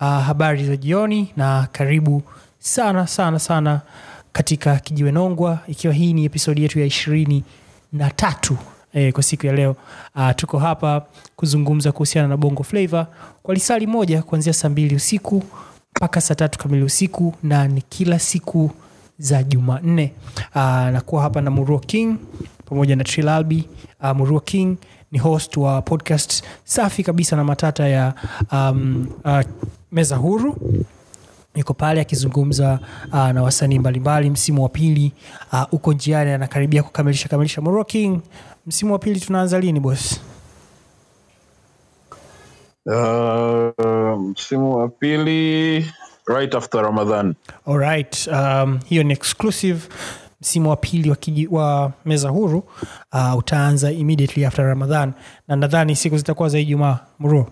Uh, habari za jioni na karibu sana sana sana katika Kijiwe Nongwa, ikiwa hii ni episodi yetu ya ishirini na tatu eh, kwa siku ya leo. Uh, tuko hapa kuzungumza kuhusiana na Bongo Flava kwa lisali moja kuanzia saa mbili usiku mpaka saa tatu kamili usiku na ni kila siku za Jumanne. Uh, nakuwa hapa na Muruo King pamoja na Trilalbi Uh, Muruo King ni host wa podcast safi kabisa na matata ya um, uh, meza huru. Yuko pale akizungumza uh, na wasanii mbalimbali. Msimu wa pili uh, uko njiani anakaribia kukamilisha kamilisha. Moro King msimu wa pili tunaanza lini bos Uh, msimu wa pili right after Ramadhan. alright um, hiyo ni exclusive msimu wa pili wa, kiji, wa meza huru uh, utaanza immediately after ramadhan na nadhani siku zitakuwa za ijumaa. Mruo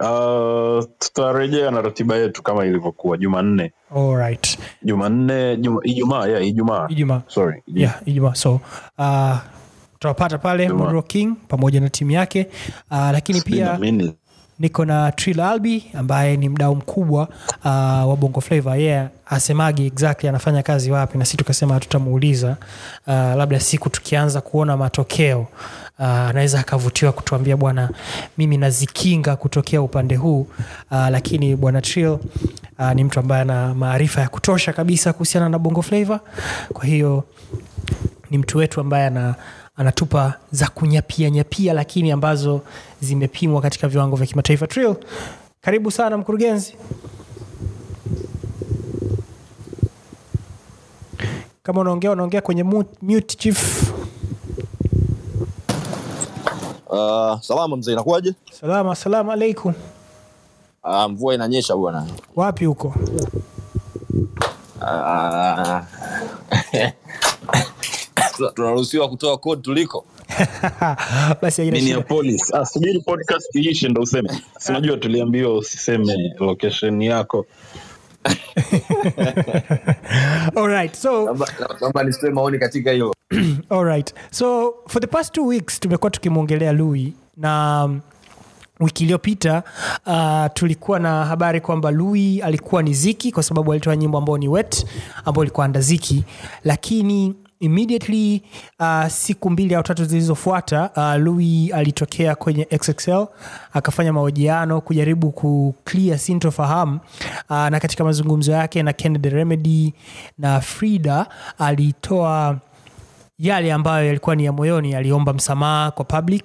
Uh, tutarejea na ratiba yetu kama ilivyokuwa. Jumanne, alright Jumanne, Ijumaa, yeah, Ijumaa. ijumaa. Sorry, Ijumaa. yeah, ijumaa. So uh, tutawapata pale Ijumaa. King pamoja na timu yake. Uh, lakini pia minute. Niko na Trill Albi ambaye ni mdau mkubwa uh, wa Bongo Flava. Yeye yeah, asemagi exactly anafanya kazi wapi, na sisi tukasema tutamuuliza uh, labda siku tukianza kuona matokeo uh, anaweza akavutiwa kutuambia bwana, mimi nazikinga kutokea upande huu. Uh, lakini bwana Trill uh, ni mtu ambaye ana maarifa ya kutosha kabisa kuhusiana na Bongo Flava, kwa hiyo ni mtu wetu ambaye ana, anatupa za kunyapia nyapia lakini ambazo zimepimwa katika viwango vya kimataifa Trill, karibu sana mkurugenzi kama unaongea unaongea kwenye mu- mute chief Uh, salama mzee, inakuwaje? salama salamu alaikum Uh, mvua inanyesha bwana. wapi huko Uh, tunaruhusiwa kutoa kod tuliko. Basi. Minneapolis. Ah, subiri podcast iishe ndo useme. sinajua tuliambiwa usiseme location yako. Alright, so Naomba nisitoe maoni katika hiyo Alright. So for the past two weeks tumekuwa tukimwongelea Louis na um, wiki iliyopita uh, tulikuwa na habari kwamba Louis alikuwa ni Ziki kwa sababu alitoa nyimbo ambao ni wet ambao ilikuwa anda Ziki, lakini immediately uh, siku mbili au tatu zilizofuata uh, Louis alitokea kwenye XXL akafanya mahojiano kujaribu kuclear sintofahamu uh, na katika mazungumzo yake na Kennedy Remedy na Frida alitoa yale ambayo yalikuwa ni ya moyoni aliomba msamaha kwa public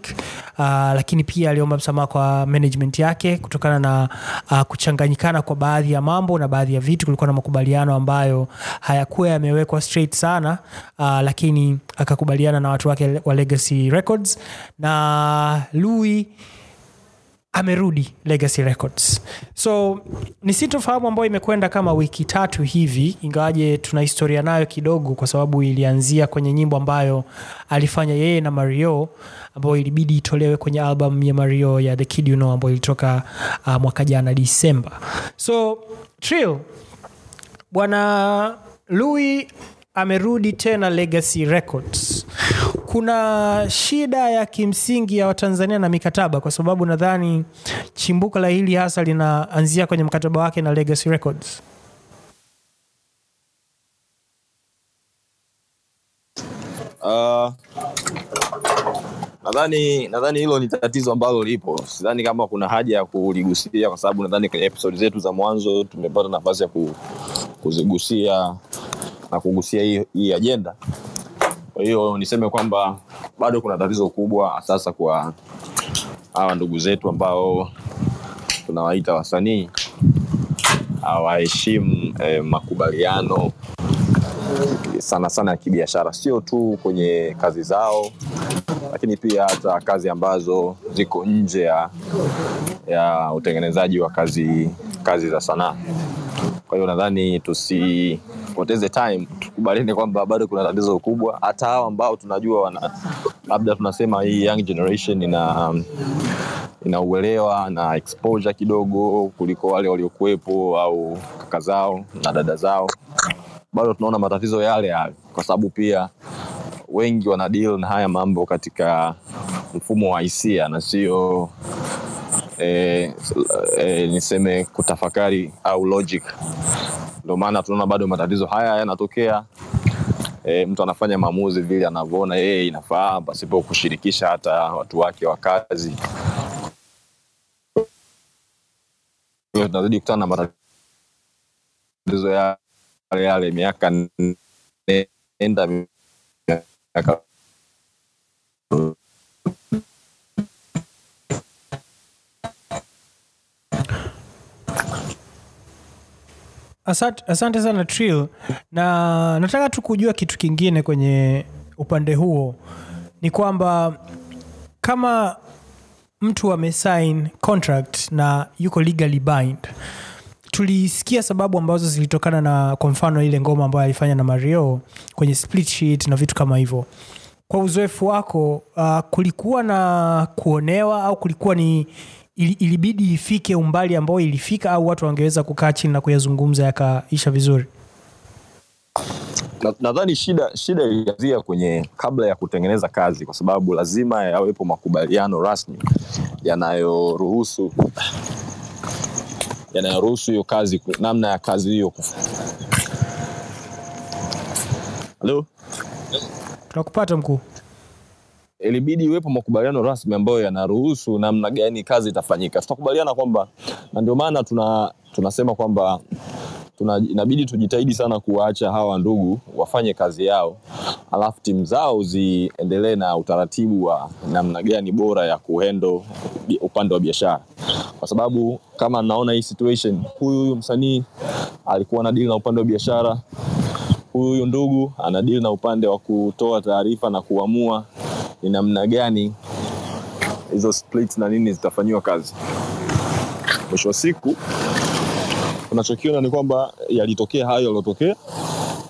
uh, lakini pia aliomba msamaha kwa management yake kutokana na uh, kuchanganyikana kwa baadhi ya mambo na baadhi ya vitu. Kulikuwa na makubaliano ambayo hayakuwa yamewekwa straight sana uh, lakini akakubaliana na watu wake wa legacy records. Na louis amerudi legacy records. So ni sintofahamu ambayo imekwenda kama wiki tatu hivi ingawaje tuna historia nayo kidogo kwa sababu ilianzia kwenye nyimbo ambayo alifanya yeye na mario ambayo ilibidi itolewe kwenye album ya mario ya the kid you know ambayo ilitoka uh, mwaka jana disemba so trill bwana louis amerudi tena legacy records. Kuna shida ya kimsingi ya watanzania na mikataba kwa sababu nadhani chimbuko la hili hasa linaanzia kwenye mkataba wake na legacy records. Uh, nadhani nadhani hilo ni tatizo ambalo lipo. Sidhani kama kuna haja ya kuligusia kwa sababu nadhani kwenye episodi zetu za mwanzo tumepata nafasi ya ku, kuzigusia na kugusia hii, ajenda. Kwa hiyo niseme kwamba bado kuna tatizo kubwa sasa kwa hawa ndugu zetu ambao tunawaita wasanii hawaheshimu eh, makubaliano sana sana ya kibiashara, sio tu kwenye kazi zao, lakini pia hata kazi ambazo ziko nje ya, ya utengenezaji wa kazi, kazi za sanaa. Kwa hiyo nadhani tusipoteze time, tukubaliane kwamba bado kuna tatizo kubwa. Hata hao ambao tunajua wana labda tunasema hii young generation ina ina uelewa na exposure kidogo kuliko wale waliokuwepo au kaka zao na dada zao bado tunaona matatizo yale yale, kwa sababu pia wengi wana deal na haya mambo katika mfumo wa hisia na sio e, e, niseme kutafakari au logic. Ndio maana tunaona bado matatizo haya yanatokea. E, mtu anafanya maamuzi vile anavyoona yeye inafaa pasipo kushirikisha hata watu wake wa kazi. Tunazidi kukutana na matatizo yale yale miaka nenda miaka Asante, sana Trill, na nataka tu kujua kitu kingine kwenye upande huo ni kwamba kama mtu amesign contract na yuko legally bind, tulisikia sababu ambazo zilitokana na kwa mfano ile ngoma ambayo alifanya na Mario kwenye split sheet na vitu kama hivyo. Kwa uzoefu wako, uh, kulikuwa na kuonewa au kulikuwa ni ilibidi ifike umbali ambao ilifika au watu wangeweza kukaa chini na kuyazungumza yakaisha vizuri? Na- nadhani shida shida ilianzia kwenye kabla ya kutengeneza kazi, kwa sababu lazima yawepo makubaliano rasmi yanayoruhusu yanayoruhusu hiyo kazi, namna ya kazi hiyo Halo? Tunakupata mkuu. Ilibidi iwepo makubaliano rasmi ambayo yanaruhusu namna gani kazi itafanyika. Tutakubaliana kwamba, na ndio maana tuna tunasema kwamba tuna, inabidi tujitahidi sana kuwaacha hawa ndugu wafanye kazi yao, alafu timu zao ziendelee na utaratibu wa namna gani bora ya kuhendo upande wa biashara, kwa sababu kama naona hii situation, huyu huyu msanii alikuwa na deal na upande wa biashara huyu huyu ndugu ana deal na upande wa kutoa taarifa na kuamua ni namna gani hizo split na nini zitafanyiwa kazi. Mwisho wa siku unachokiona ni kwamba yalitokea hayo yaliotokea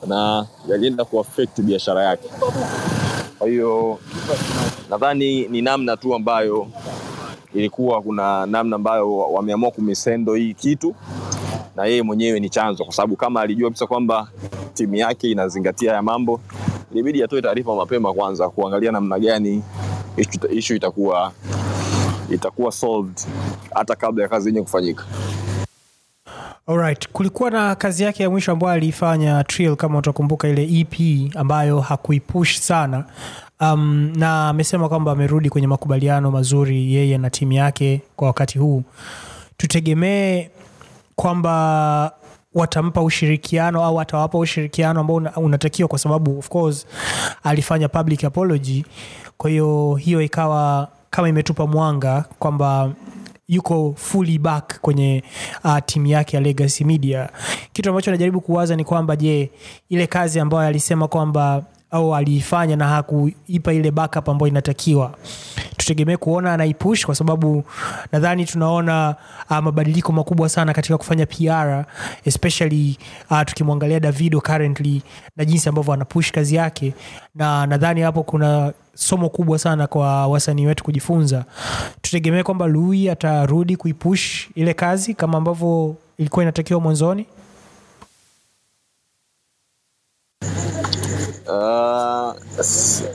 na yalienda kuaffect biashara yake. Kwa hiyo nadhani ni namna tu ambayo ilikuwa kuna namna ambayo wameamua kumisendo hii kitu na yeye mwenyewe ni chanzo, kwa sababu kama alijua kabisa kwamba timu yake inazingatia ya mambo, ilibidi atoe taarifa mapema kwanza, kuangalia namna gani issue itakuwa itakuwa solved hata kabla ya kazi yenyewe kufanyika. Alright. Kulikuwa na kazi yake ya mwisho ambayo aliifanya Trill, kama utakumbuka ile EP ambayo hakuipush sana um, na amesema kwamba amerudi kwenye makubaliano mazuri yeye na timu yake kwa wakati huu. Tutegemee kwamba watampa ushirikiano au atawapa ushirikiano ambao unatakiwa, kwa sababu of course alifanya public apology. Kwa hiyo hiyo ikawa kama imetupa mwanga kwamba yuko fully back kwenye uh, timu yake ya Legacy Media. Kitu ambacho anajaribu kuwaza ni kwamba je, ile kazi ambayo alisema kwamba au aliifanya na hakuipa ile backup ambayo inatakiwa, tutegemee kuona anaipush, kwa sababu nadhani tunaona uh, mabadiliko makubwa sana katika kufanya PR especially uh, tukimwangalia Davido currently na jinsi ambavyo anapush kazi yake, na nadhani hapo kuna somo kubwa sana kwa wasanii wetu kujifunza. Tutegemee kwamba Lui atarudi kuipush ile kazi kama ambavyo ilikuwa inatakiwa mwanzoni. Uh,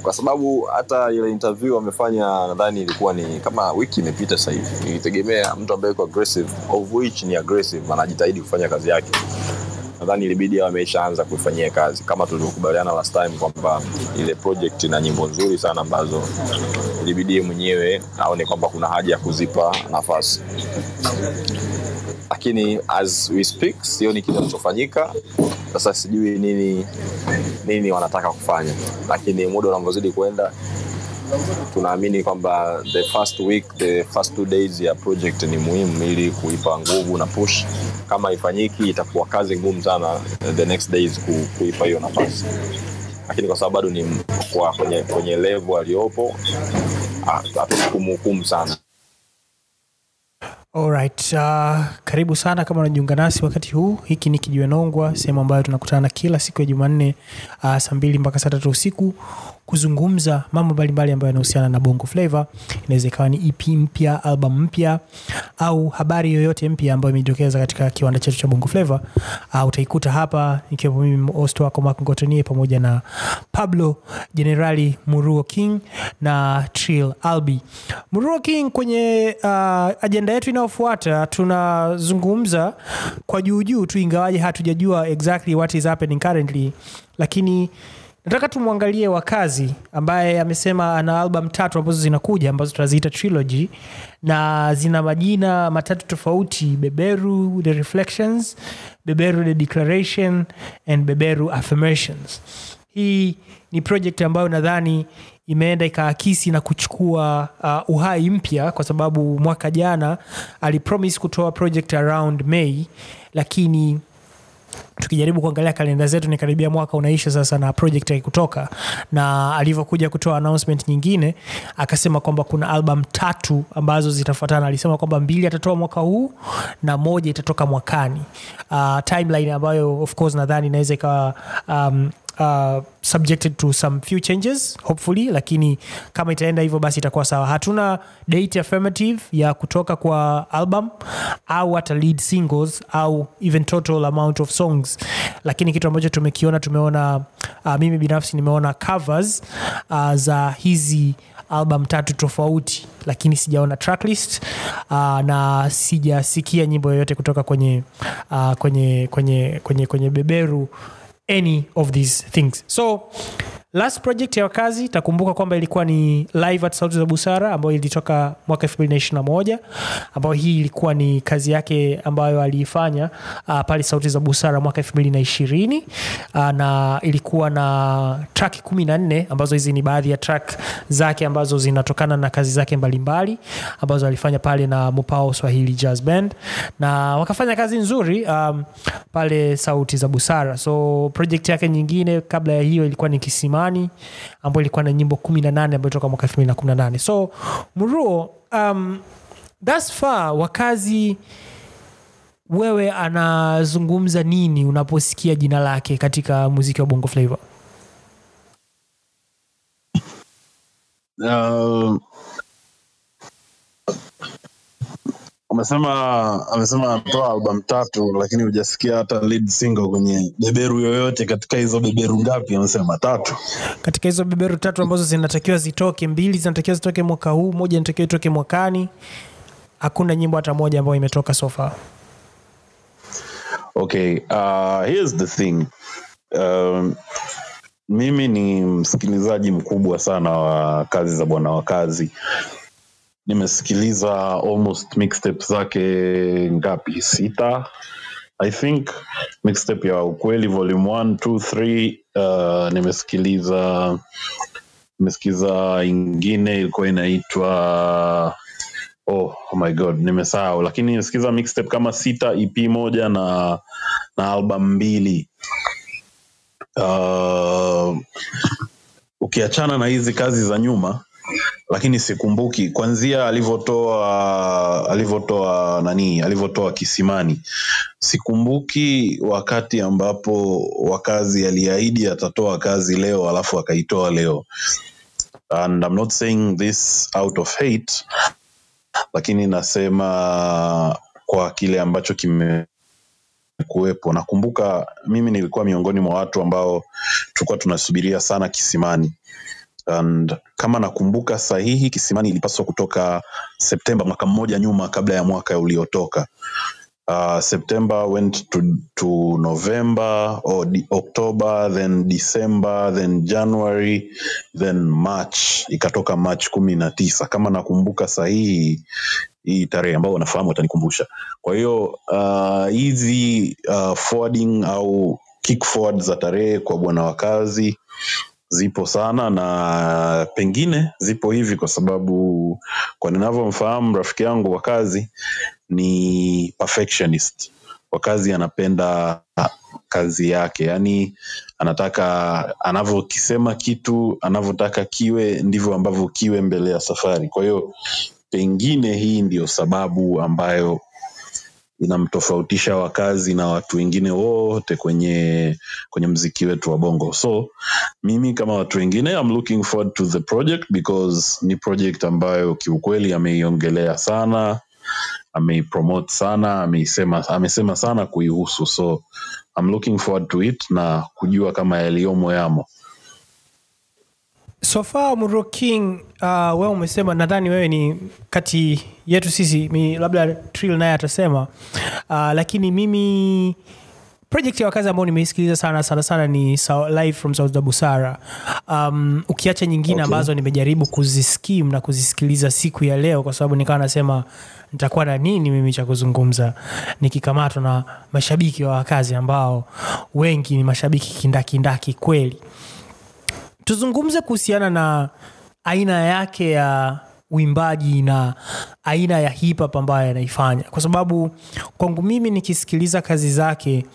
kwa sababu hata ile interview amefanya nadhani ilikuwa ni kama wiki imepita sasa hivi. Nilitegemea mtu ambaye yuko aggressive, of which ni aggressive, anajitahidi kufanya kazi yake. Nadhani ilibidi awe ameshaanza kuifanyia kazi. Kama tulivyokubaliana last time kwamba ile project ina nyimbo nzuri sana ambazo ilibidi mwenyewe aone kwamba kuna haja ya kuzipa nafasi. Lakini as we speak sioni kile kinachofanyika. Sasa sijui nini nini wanataka kufanya. Lakini muda unavyozidi kwenda tunaamini kwamba the first week the first two days ya project ni muhimu ili kuipa nguvu na push. Kama ifanyiki itakuwa kazi ngumu sana the next days ku, kuipa hiyo nafasi. Lakini kwa sababu bado ni kwa kwenye, kwenye level aliyopo ah, hatuwezi kumhukumu sana Alright, uh, karibu sana kama unajiunga nasi wakati huu. Hiki ni Kijiwe Nongwa, sehemu ambayo tunakutana kila siku ya Jumanne uh, saa mbili mpaka saa tatu usiku kuzungumza mambo mbalimbali ambayo yanahusiana na bongo flava. Inaweza ikawa ni ep mpya album mpya au habari yoyote mpya ambayo imejitokeza katika kiwanda chetu cha bongo flava. Uh, utaikuta hapa ikiwepo mimi host wako ngotonie pamoja na pablo jenerali muruo king na trill albi. Muruo king kwenye uh, ajenda yetu inayofuata tunazungumza kwa juujuu tu ingawaje hatujajua exactly what is happening currently lakini nataka tumwangalie wakazi ambaye amesema ana albam tatu ambazo zinakuja ambazo tunaziita trilogy na zina majina matatu tofauti beberu the reflections beberu the declaration and beberu affirmations. Hii ni project ambayo nadhani imeenda ikaakisi na kuchukua uh, uhai mpya kwa sababu mwaka jana alipromis kutoa project around may lakini tukijaribu kuangalia kalenda zetu ni karibia mwaka unaisha sasa na project haikutoka. Na alivyokuja kutoa announcement nyingine akasema kwamba kuna album tatu ambazo zitafuatana. Alisema kwamba mbili atatoa mwaka huu na moja itatoka mwakani. Uh, timeline ambayo of course nadhani inaweza ikawa um, uh, subjected to some few changes hopefully lakini kama itaenda hivyo basi itakuwa sawa. Hatuna date affirmative ya kutoka kwa album au hata lead singles au even total amount of songs lakini kitu ambacho tumekiona tumeona uh, mimi binafsi nimeona covers uh, za hizi album tatu tofauti lakini sijaona tracklist uh, na sijasikia nyimbo yoyote kutoka kwenye, uh, kwenye, kwenye, kwenye, kwenye beberu any of these things. So last project ya wakazi takumbuka kwamba ilikuwa ni live at sauti za busara ambayo ilitoka mwaka 221 ambayo hii ilikuwa ni kazi yake ambayo aliifanya uh, pale sauti za busara mwaka 220 uh, na ilikuwa na track 14 ambazo hizi ni baadhi ya track zake ambazo zinatokana na kazi zake mbalimbali ambazo alifanya pale na mupao swahili jazz band na wakafanya kazi nzuri um, pale sauti za busara. So project yake nyingine kabla ya hiyo ilikuwa ni kisimani ambayo ilikuwa na nyimbo 18 ambayo toka mwaka 2018 so mruo um, thus far wakazi wewe anazungumza nini unaposikia jina lake katika muziki wa bongo flavor Uh, amesema amesema anatoa album tatu lakini hujasikia hata lead single kwenye beberu yoyote katika hizo beberu ngapi amesema tatu. Katika hizo beberu tatu ambazo zinatakiwa zitoke mbili zinatakiwa zitoke mwaka huu moja inatakiwa itoke mwakani. Hakuna nyimbo hata moja ambayo imetoka sofa okay uh, here's the thing. Um, mimi ni msikilizaji mkubwa sana wa kazi za bwana wa kazi nimesikiliza almost mixtape zake ngapi? Sita? I think mixtape ya ukweli volume 1 2 3 uh, nimesikiliza nimesikiliza ingine ilikuwa inaitwa oh, oh my god nimesahau. Lakini nimesikiza mixtape kama sita ep moja na na album mbili. Uh, ukiachana na hizi kazi za nyuma lakini sikumbuki kwanzia alivyotoa alivyotoa nani alivyotoa kisimani. Sikumbuki wakati ambapo wakazi aliahidi atatoa kazi leo alafu akaitoa leo. And I'm not saying this out of hate lakini nasema kwa kile ambacho kime kuwepo nakumbuka mimi nilikuwa miongoni mwa watu ambao tulikuwa tunasubiria sana kisimani and kama nakumbuka sahihi kisimani ilipaswa kutoka septemba mwaka mmoja nyuma kabla ya mwaka uliotoka. Uh, september went to, to november or then december then january then march. Ikatoka march kumi na tisa. Kama nakumbuka sahihi hii tarehe ambao wanafahamu watanikumbusha kwa hiyo uh, hizi uh, forwarding au kick forward za tarehe kwa bwana wa zipo sana na pengine zipo hivi kwa sababu kwa ninavyomfahamu rafiki yangu wa kazi ni perfectionist. Wa kazi anapenda kazi yake. Yaani anataka anavyokisema kitu anavyotaka kiwe ndivyo ambavyo kiwe mbele ya safari. Kwa hiyo pengine hii ndio sababu ambayo inamtofautisha wakazi na watu wengine wote kwenye kwenye mziki wetu wa bongo. So mimi kama watu wengine I'm looking forward to the project because ni project ambayo kiukweli ameiongelea sana ameipromote sana ameisema amesema sana kuihusu. So I'm looking forward to it na kujua kama yaliyomo yamo so far Muro King uh, wewe umesema nadhani wewe ni kati yetu sisi mi, labda Trill naye atasema. Uh, lakini mimi project ya wakazi ambao nimeisikiliza sana sana sana ni live from South Busara um, ukiacha nyingine Okay. ambazo nimejaribu kuziskim na kuzisikiliza siku ya leo kwa sababu nikawa nasema nitakuwa na nini mimi cha kuzungumza nikikamatwa na mashabiki wa wakazi ambao wengi ni mashabiki kindakindaki kweli tuzungumze kuhusiana na aina yake ya uimbaji na aina ya hip ambayo anaifanya. Kwa sababu kwangu mimi nikisikiliza kazi zake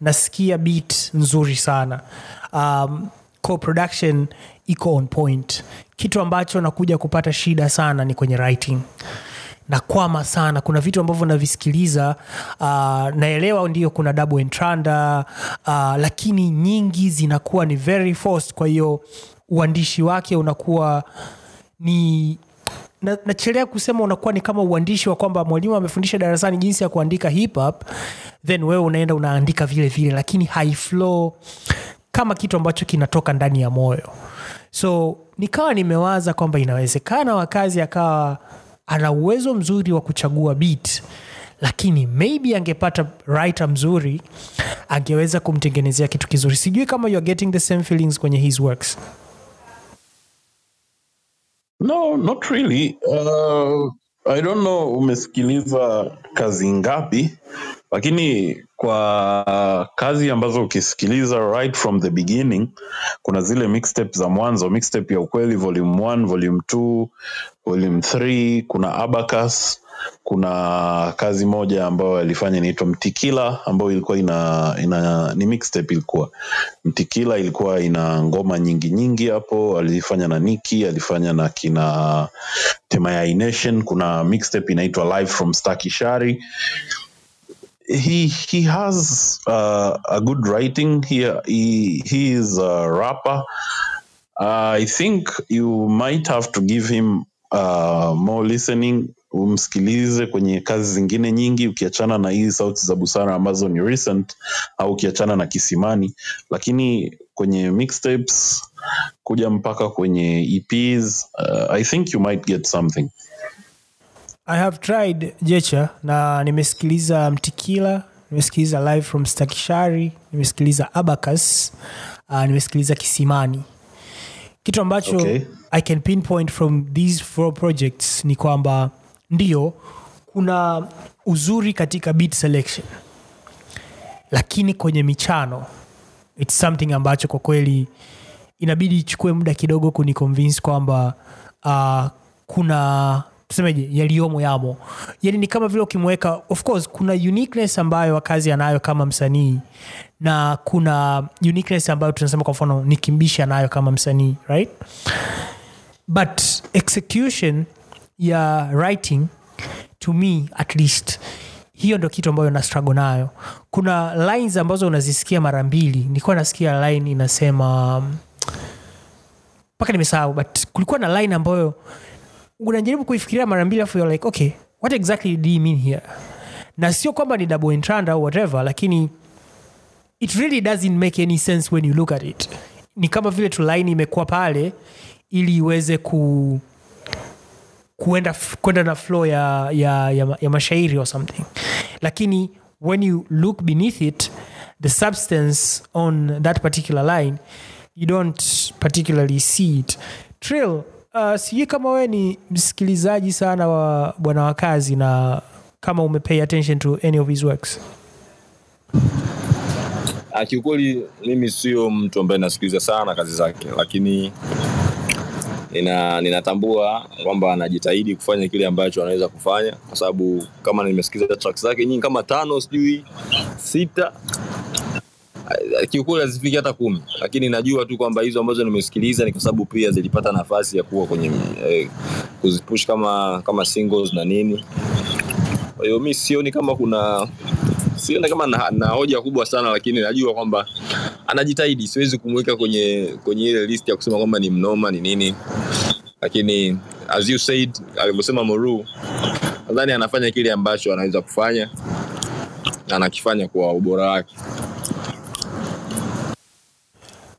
nasikia beat nzuri sana. Um, co-production iko on point. Kitu ambacho nakuja kupata shida sana ni kwenye writing nakwama sana. Kuna vitu ambavyo navisikiliza uh, naelewa ndio kuna double entranda uh, lakini nyingi zinakuwa ni very forced. Kwa hiyo uandishi wake unakuwa ni na- kusema unakuwa ni kama uandishi wa kwamba mwalimu amefundisha darasani jinsi ya kuandika hip hop then wewe unaenda unaandika vile vile lakini haiflow kama kitu ambacho kinatoka ndani ya moyo. So nikawa nimewaza kwamba inawezekana wakazi akawa ana uwezo mzuri wa kuchagua beat lakini maybe angepata writer mzuri angeweza kumtengenezea kitu kizuri sijui kama you're getting the same feelings kwenye his works No, not really. Uh, I don't know umesikiliza kazi ngapi, lakini kwa kazi ambazo ukisikiliza right from the beginning, kuna zile mixtape za mwanzo, mixtape ya ukweli volume 1, volume 2, volume 3, kuna Abacus, kuna kazi moja ambayo alifanya inaitwa Mtikila ambayo ilikuwa ina, ina ni mixtape ilikuwa Mtikila ilikuwa ina ngoma nyingi nyingi hapo, alifanya na Niki, alifanya na kina Temayai kuna mixtape inaitwa Live from Stakishari. He he has uh, a good writing. He he he is a rapper. I think you might have to give him uh, more listening umsikilize kwenye kazi zingine nyingi ukiachana na hii sauti za busara ambazo ni recent au ukiachana na kisimani. Lakini kwenye mixtapes kuja mpaka kwenye eps uh, i think you might get something. I have tried jecha na nimesikiliza mtikila nimesikiliza live from stakishari nimesikiliza abacus uh, nimesikiliza kisimani. Kitu ambacho Okay. i can pinpoint from these four projects ni kwamba ndio kuna uzuri katika beat selection. Lakini kwenye michano its something ambacho kwa kweli inabidi ichukue muda kidogo kuniconvince kwamba uh, kuna tusemeje yaliyomo yamo. Yani ni kama vile ukimweka of course kuna uniqueness ambayo wakazi anayo kama msanii na kuna uniqueness ambayo tunasema kwa mfano nikimbishi anayo kama msanii right? But execution ya writing to me at least hiyo ndo kitu ambayo na nayo. Kuna lines ambazo unazisikia mara mbili. Nilikuwa nasikia line inasema mpaka nimesahau but kulikuwa na line ambayo unajaribu kuifikiria mara mbili afu like okay what exactly did he mean here? Na sio kwamba ni double entrand au whatever lakini it really doesn't make any sense when you look at it. Ni kama vile tu line imekuwa pale ili iweze ku kuenda kwenda na flow ya, ya, ya, ya mashairi or something. Lakini when you look beneath it the substance on that particular line you don't particularly see it. Trill uh, sijui kama wewe ni msikilizaji sana wa bwana wa kazi na kama umepay attention to any of his works. Ah, kiukweli mimi sio mtu ambaye nasikiliza sana kazi zake lakini nina ninatambua kwamba anajitahidi kufanya kile ambacho anaweza kufanya kwa sababu kama nimesikiliza tracks zake nyingi kama tano sijui sita kiukweli hazifiki hata kumi. Lakini najua tu kwamba hizo ambazo nimesikiliza ni kwa sababu pia zilipata nafasi ya kuwa kwenye eh, kuzipush kama kama singles na nini. Kwa hiyo mi sioni kama kuna sioni kama na, na hoja kubwa sana, lakini najua kwamba anajitahidi. Siwezi kumweka kwenye kwenye ile list ya kusema kwamba ni mnoma ni nini, lakini as you said, alivyosema Moru, nadhani anafanya kile ambacho anaweza kufanya na anakifanya kwa ubora wake.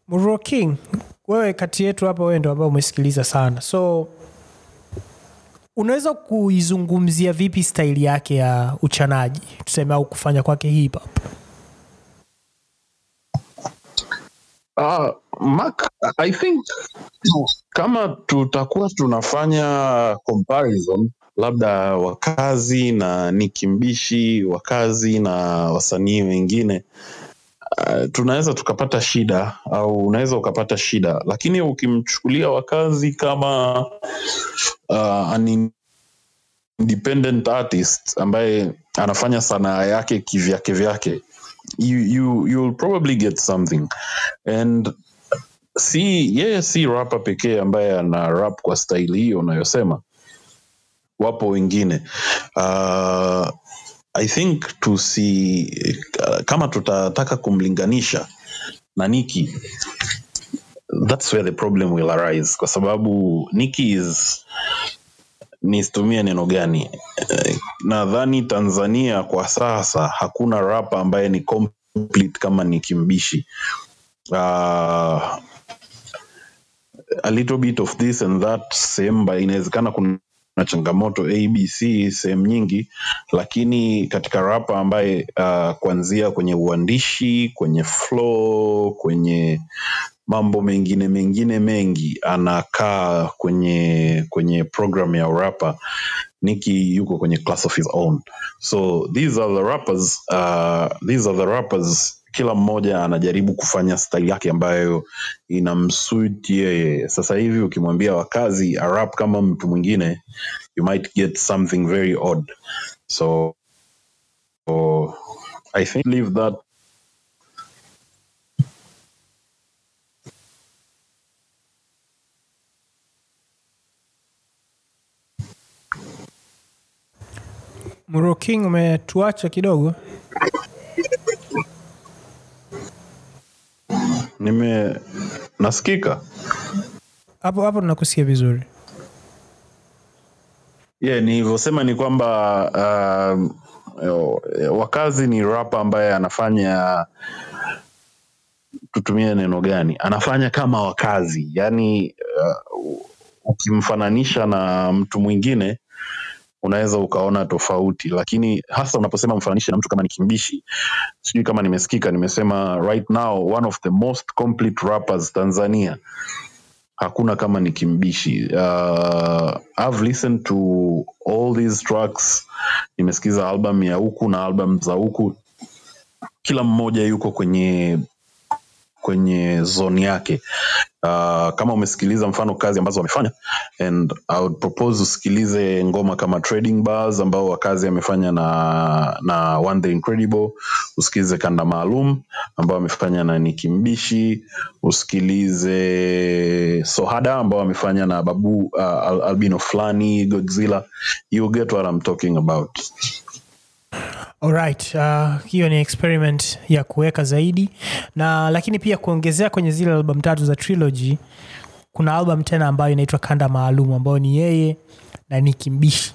Muro King, wewe kati yetu hapa, wewe ndo ambao umesikiliza sana, so unaweza kuizungumzia vipi staili yake ya uchanaji tuseme, au kufanya kwake hip hop? Uh, Mark, I think kama tutakuwa tunafanya comparison labda wakazi na nikimbishi wakazi na wasanii wengine uh, tunaweza tukapata shida au unaweza ukapata shida, lakini ukimchukulia wakazi kama uh, an independent artist ambaye anafanya sanaa yake kivyake vyake you, you, you'll probably get something. And si yeye si rapa pekee ambaye ana rap kwa staili hiyo unayosema. Wapo wengine. Uh, i think tusi kama tutataka kumlinganisha na niki that's where the problem will arise. Kwa sababu niki is nisitumie neno gani Eh, nadhani tanzania kwa sasa hakuna rapa ambaye ni complete kama Nicki Mbishi. Uh, a little bit of this and that sehemu inawezekana kuna changamoto abc sehemu nyingi lakini katika rapa ambaye uh, kuanzia kwenye uandishi kwenye flow kwenye mambo mengine mengine mengi anakaa kwenye kwenye program ya urapa Nicki yuko kwenye class of his own. So these are the rappers uh, these are the rappers kila mmoja anajaribu kufanya style yake ambayo inamsuit yeye. Sasa hivi ukimwambia wakazi arap kama mtu mwingine you might get something very odd. So, so i think leave that. Muro umetuacha kidogo. Nime nasikika. Hapo hapo tunakusikia vizuri. yeah, nilivyosema ni kwamba eh, wakazi ni rapa ambaye anafanya tutumie neno gani? Anafanya kama wakazi. Yaani uh, ukimfananisha na mtu mwingine unaweza ukaona tofauti lakini hasa unaposema mfananishe na mtu kama nikimbishi sijui kama nimesikika nimesema right now one of the most complete rappers tanzania. Hakuna kama ni kimbishi. Uh, I've listened to all these tracks nimesikiza album ya huku na album za huku. Kila mmoja yuko kwenye kwenye zone yake. Uh, kama umesikiliza mfano kazi ambazo wamefanya and I would propose usikilize ngoma kama trading bars ambao wakazi amefanya na na one the incredible. Usikilize kanda maalum ambao amefanya na nikimbishi usikilize sohada ambao amefanya na babu uh, Al- albino fulani godzilla. You get what I'm talking about Alright, uh, hiyo ni experiment ya kuweka zaidi. Na lakini pia kuongezea kwenye zile albamu tatu za trilogy kuna album tena ambayo inaitwa kanda maalum ambayo ni yeye na Nicki Mbishi.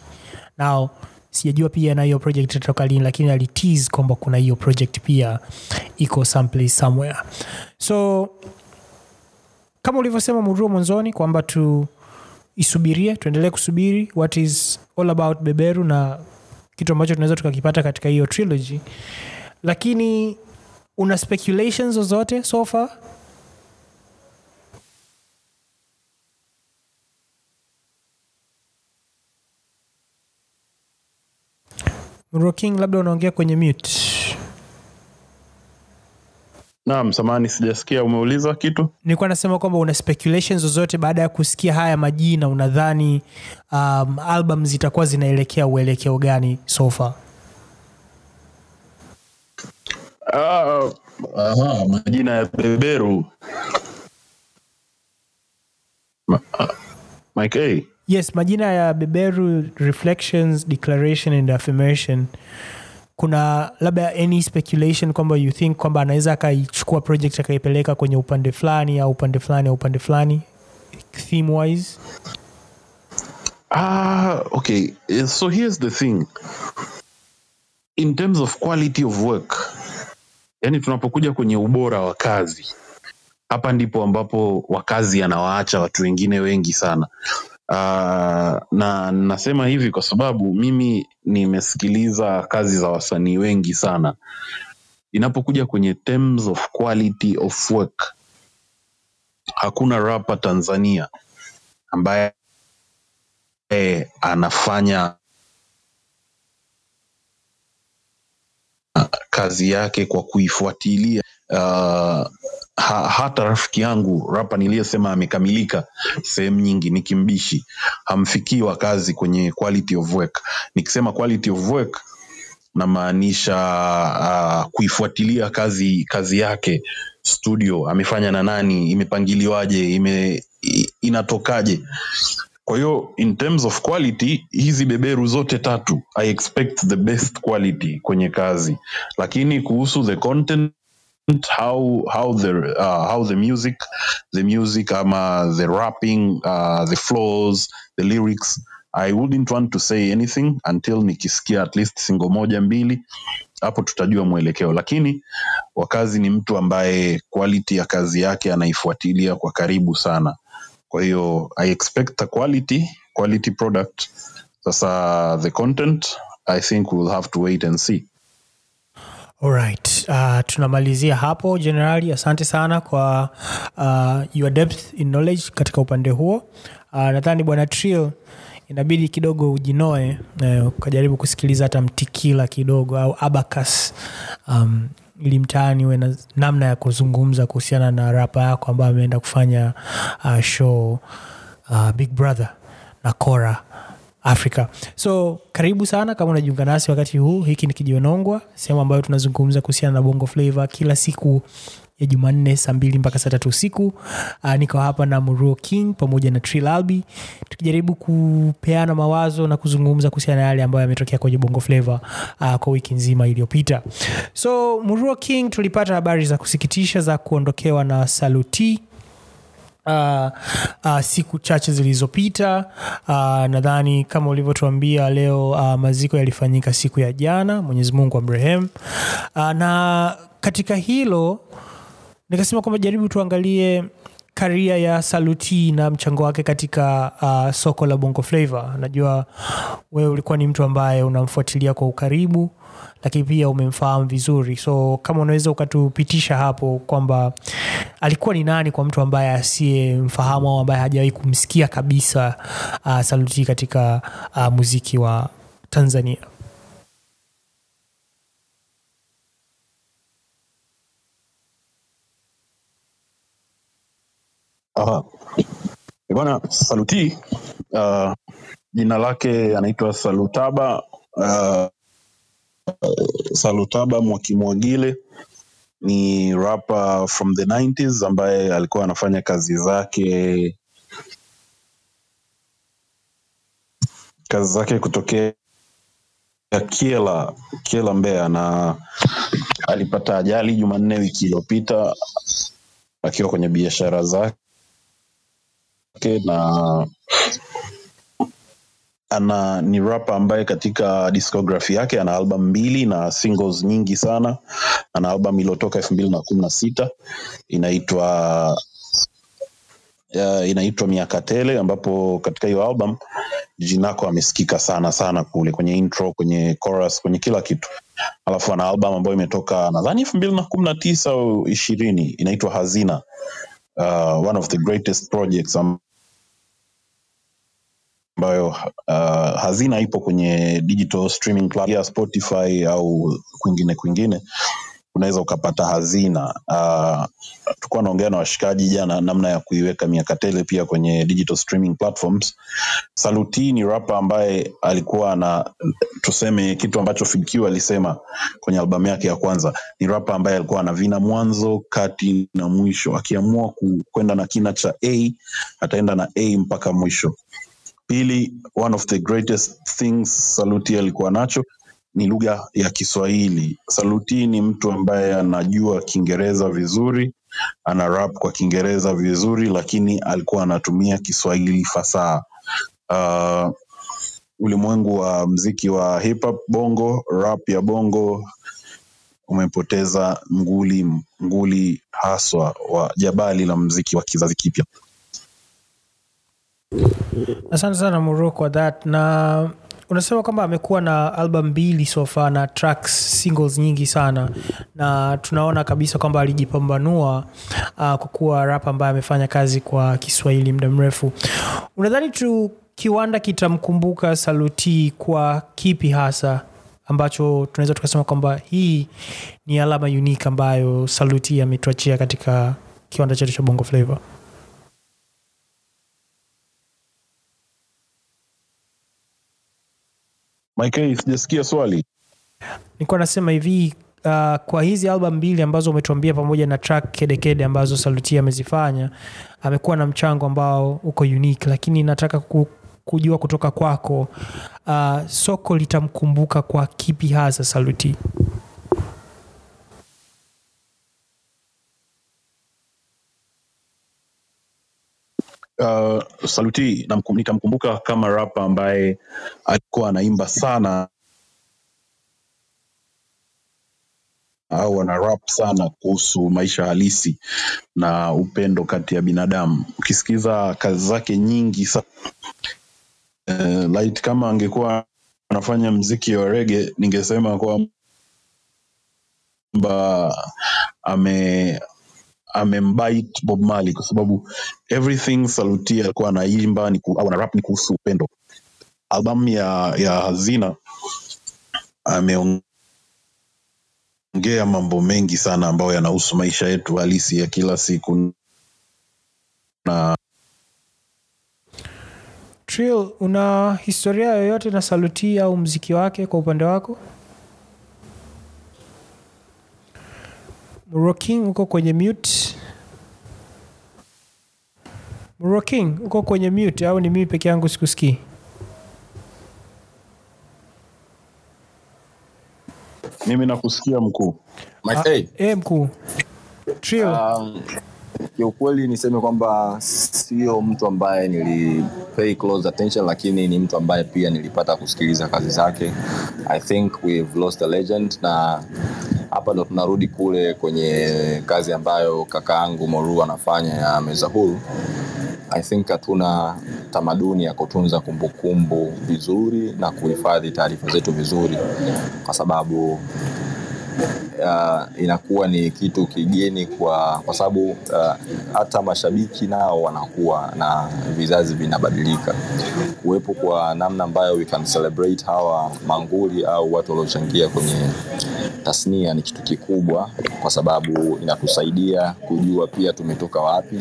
Nao sijajua pia na hiyo project itatoka lini lakini alitease kwamba kuna hiyo project pia iko someplace somewhere. So kama ulivyosema muruo mwanzoni kwamba tu isubirie tuendelee kusubiri what is all about beberu na kitu ambacho tunaweza tukakipata katika hiyo trilogy. Lakini una speculations zozote so far? King labda unaongea kwenye mute naam samani sijasikia umeuliza kitu. Nilikuwa nasema kwamba una speculations zozote baada ya kusikia haya majina unadhani um, album zitakuwa zinaelekea uelekeo gani so far? Ah, aha, majina ya beberu. Ma- ah, Mike A. yes majina ya beberu reflections declaration and affirmation kuna labda any speculation kwamba you think kwamba anaweza akaichukua project akaipeleka kwenye upande fulani au upande fulani au upande fulani theme wise Ah, okay. Eh, So here's the thing. In terms of quality of work, yani tunapokuja kwenye ubora wa kazi, hapa ndipo ambapo wakazi anawaacha watu wengine wengi sana. Uh, na nasema hivi kwa sababu mimi nimesikiliza kazi za wasanii wengi sana. Inapokuja kwenye terms of quality of work, hakuna rapa Tanzania ambaye eh, anafanya uh, kazi yake kwa kuifuatilia uh, ha, hata rafiki yangu rapa niliyesema amekamilika sehemu nyingi ni kimbishi. Hamfikii wa kazi kwenye quality of work. Nikisema quality of work namaanisha uh, kuifuatilia kazi kazi yake. Studio amefanya na nani imepangiliwaje ime inatokaje. Kwa hiyo in terms of quality hizi beberu zote tatu i expect the best quality kwenye kazi. Lakini kuhusu the content how how the uh, how the music the music ama the rapping uh, the flows the lyrics. I wouldn't want to say anything until nikisikia at least singo moja mbili. Hapo tutajua mwelekeo. Lakini wakazi ni mtu ambaye quality ya kazi yake anaifuatilia kwa karibu sana. Kwa hiyo i expect a quality quality product. Sasa the content i think we'll have to wait and see Alright. Uh, tunamalizia hapo. Generali asante sana kwa uh, your depth in knowledge katika upande huo. Uh, nadhani bwana trill inabidi kidogo ujinoe eh, ukajaribu kusikiliza hata mtikila kidogo au abacus um, ili mtaani uwe na namna ya kuzungumza kuhusiana na rapa yako ambayo ameenda kufanya uh, show uh, big brother na cora africa so karibu sana kama unajiunga nasi wakati huu. Hiki ni kijionongwa sehemu ambayo tunazungumza kuhusiana na bongo flavo kila siku ya jumanne saa mbili mpaka saa tatu usiku. Uh, niko hapa na muruo king pamoja na trilalbi tukijaribu kupeana mawazo na kuzungumza kuhusiana na yale ambayo yametokea kwenye bongo flavo uh, kwa wiki nzima iliyopita. So muruo king tulipata habari za kusikitisha za kuondokewa na saluti Uh, uh, siku chache zilizopita uh, nadhani kama ulivyotuambia leo uh, maziko yalifanyika siku ya jana mwenyezi mungu amrehemu. Uh, na katika hilo nikasema kwamba jaribu tuangalie karia ya saluti na mchango wake katika uh, soko la bongo flavo najua wewe ulikuwa ni mtu ambaye unamfuatilia kwa ukaribu lakini pia umemfahamu vizuri. So kama unaweza ukatupitisha hapo kwamba alikuwa ni nani kwa mtu ambaye asiyemfahamu au ambaye hajawahi kumsikia kabisa uh, saluti katika uh, muziki wa tanzania Aha. Eh, Bwana Saluti uh, jina lake anaitwa Salutaba uh, Salutaba Mwakimwagile ni rapper from the 90s ambaye alikuwa anafanya kazi zake kazi zake kutokea Kiela Kiela Mbeya na alipata ajali Jumanne wiki iliyopita akiwa kwenye biashara zake na ana ni rapa ambaye katika discography yake ana album mbili na singles nyingi sana. Ana album iliyotoka elfu mbili na kumi na sita inaitwa uh, inaitwa miaka tele ambapo katika hiyo album jinako amesikika sana sana kule kwenye intro kwenye chorus kwenye kila kitu. Alafu ana album ambayo imetoka nadhani elfu mbili na kumi na tisa au ishirini inaitwa hazina uh, one of the greatest projects am- ambayo uh, hazina ipo kwenye digital streaming platform spotify au kwingine kwingine unaweza ukapata hazina. Uh, tukuwa naongea na washikaji jana namna ya kuiweka miaka tele pia kwenye digital streaming platforms. Saluti ni rapa ambaye alikuwa na tuseme kitu ambacho fikiu alisema kwenye albamu yake ya kwanza. Ni rapa ambaye alikuwa na vina mwanzo kati na mwisho akiamua kwenda na kina cha a ataenda na a mpaka mwisho pili one of the greatest things saluti alikuwa nacho ni lugha ya kiswahili. Saluti ni mtu ambaye anajua kiingereza vizuri ana rap kwa kiingereza vizuri lakini alikuwa anatumia kiswahili fasaha. Uh, ulimwengu wa mziki wa hip hop bongo rap ya bongo umepoteza nguli nguli haswa wa jabali la mziki wa kizazi kipya asante sana muro kwa that. Na unasema kwamba amekuwa na album mbili sofa na tracks singles nyingi sana. Na tunaona kabisa kwamba alijipambanua uh, kwa kuwa rap ambaye amefanya kazi kwa kiswahili muda mrefu. Unadhani tu kiwanda kitamkumbuka saluti kwa kipi hasa ambacho tunaweza tukasema kwamba hii ni alama unique ambayo saluti ametuachia katika kiwanda chetu cha bongo flavor Sijasikia swali. Nilikuwa nasema hivi uh, kwa hizi album mbili ambazo umetuambia pamoja na track kedekede ambazo saluti amezifanya amekuwa na mchango ambao uko unique lakini nataka ku, kujua kutoka kwako uh, soko litamkumbuka kwa kipi hasa saluti uh, saluti nikamkumbuka kama rapa ambaye alikuwa anaimba sana. Au ana rap sana kuhusu maisha halisi na upendo kati ya binadamu. Ukisikiza kazi zake nyingi sana uh, light kama angekuwa anafanya mziki wa rege ningesema kwamba ame amembite bob marley kwa sababu everything saluti alikuwa anaimba au ana ni kuhusu upendo. Albamu ya ya hazina ameongea mambo mengi sana ambayo yanahusu maisha yetu halisi ya kila siku. Na Trill, una historia yoyote na saluti au mziki wake kwa upande wako Muroking uko kwenye mute? Mroking uko kwenye mute au ni mimi peke yangu sikusikii? Mimi nakusikia mkuu. Mike, hey, e mkuu. Um, kiukweli niseme kwamba sio mtu ambaye nili pay close attention lakini ni mtu ambaye pia nilipata kusikiliza kazi zake. I think we've lost a legend na hapa ndo tunarudi kule kwenye kazi ambayo kakaangu moru anafanya ya meza huru. I think hatuna tamaduni ya kutunza kumbukumbu vizuri na kuhifadhi taarifa zetu vizuri kwa sababu uh, inakuwa ni kitu kigeni kwa kwa sababu uh, hata mashabiki nao wanakuwa na vizazi vinabadilika. Kuwepo kwa namna ambayo we can celebrate hawa manguli au watu waliochangia kwenye tasnia ni kitu kikubwa kwa sababu inatusaidia kujua pia tumetoka wapi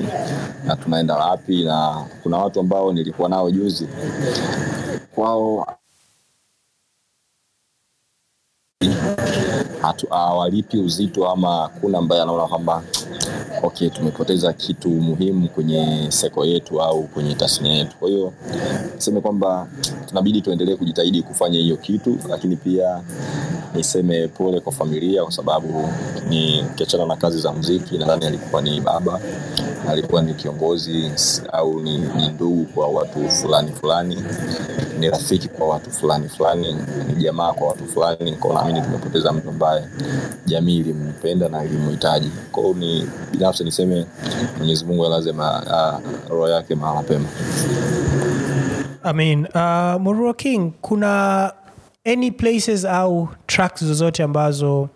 na tunaenda wapi na kuna watu ambao nilikuwa nao juzi. Kwao hawalipi uzito ama kuna ambaye anaona kwamba okay tumepoteza kitu muhimu kwenye seko yetu au kwenye tasnia yetu. Kwa hiyo niseme kwamba tunabidi tuendelee kujitahidi kufanya hiyo kitu lakini pia niseme pole kwa familia kwa sababu ni kiachana na kazi za mziki nadhani alikuwa ni baba alikuwa ni kiongozi au ni, ni ndugu kwa watu fulani fulani ni rafiki kwa watu fulani fulani ni jamaa kwa watu fulani. Kwa naamini tumepoteza mtu ambaye jamii ilimpenda na ilimhitaji. Kwao ni binafsi niseme mwenyezi mungu alaze roho yake mahala pema. I mean, uh, Murua King, kuna any places au tracks zozote ambazo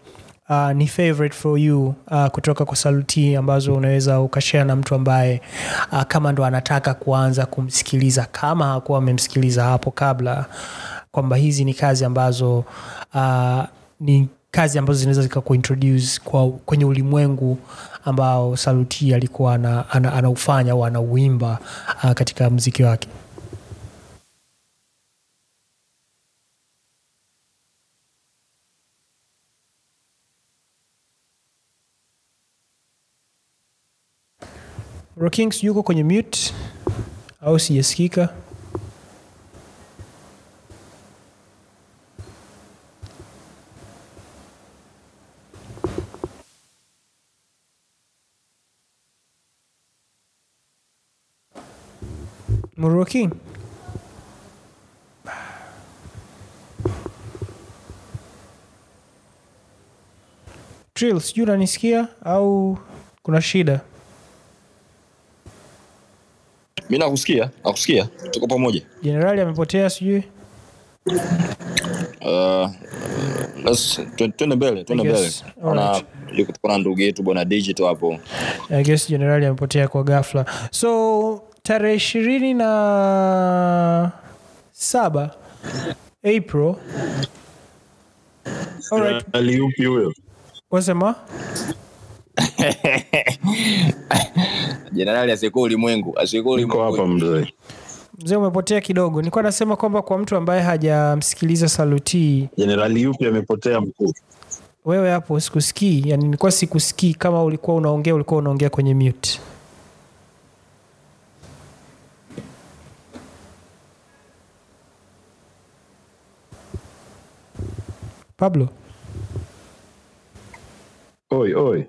uh, ni favorite for you uh, kutoka kwa Saluti ambazo unaweza ukashare na mtu ambaye uh, kama ndo anataka kuanza kumsikiliza kama hakuwa amemsikiliza hapo kabla, kwamba hizi ni kazi ambazo uh, ni kazi ambazo zinaweza zikakuintroduce kwa kwenye ulimwengu ambao Saluti alikuwa ana, ana, anaufanya au anauimba uh, katika mziki wake. Rokings yuko kwenye mute au sijasikika? Muroking. Trill, sijui unanisikia au kuna shida? Mi nakusikia nakusikia tuko pamoja Jenerali amepotea sijui. uh, twende mbele twende mbele. Yuko- na ndugu yetu bwana digital hapo I guess jenerali amepotea kwa ghafla. So tarehe ishirini na saba April. Alright, aliupi huyo wasema jenerali asiyekuwa ulimwengu asiyekuwa niko hapa mzee mzee umepotea kidogo. Nilikuwa nasema kwamba kwa mtu ambaye hajamsikiliza Saluti, jenerali yupi amepotea mkuu wewe hapo sikusikii, yani nilikuwa sikusikii. Kama ulikuwa unaongea, ulikuwa unaongea kwenye mute. Pablo. Oi oi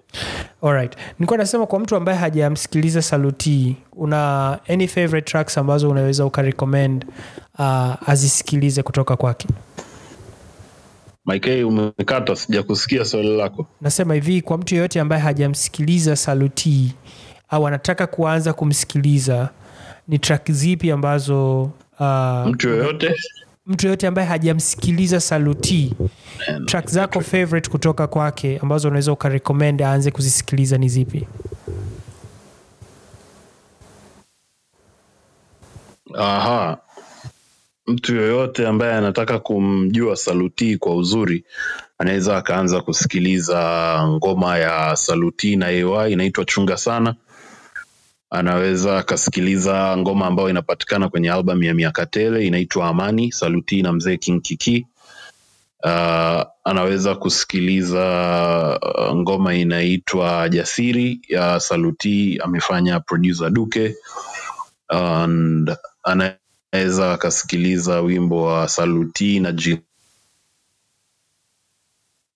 Alright. Nilikuwa nasema kwa mtu ambaye hajamsikiliza Saluti, una any favorite tracks ambazo unaweza ukarecommend uh, azisikilize kutoka kwake? mike umekata sija kusikia swali lako Nasema hivi, kwa mtu yeyote ambaye hajamsikiliza Saluti au anataka kuanza kumsikiliza, ni track zipi ambazo uh, mtu yoyote mtu yoyote ambaye hajamsikiliza Saluti, track zako favorite kutoka kwake ambazo unaweza ukarekomend aanze kuzisikiliza ni zipi? aha mtu yoyote ambaye anataka kumjua saluti kwa uzuri anaweza akaanza kusikiliza ngoma ya saluti na ai inaitwa chunga sana anaweza akasikiliza ngoma ambayo inapatikana kwenye album ya miaka tele inaitwa amani saluti na mzee king kiki. Uh, anaweza kusikiliza uh, ngoma inaitwa jasiri ya saluti amefanya producer duke. And anaweza akasikiliza wimbo wa saluti na G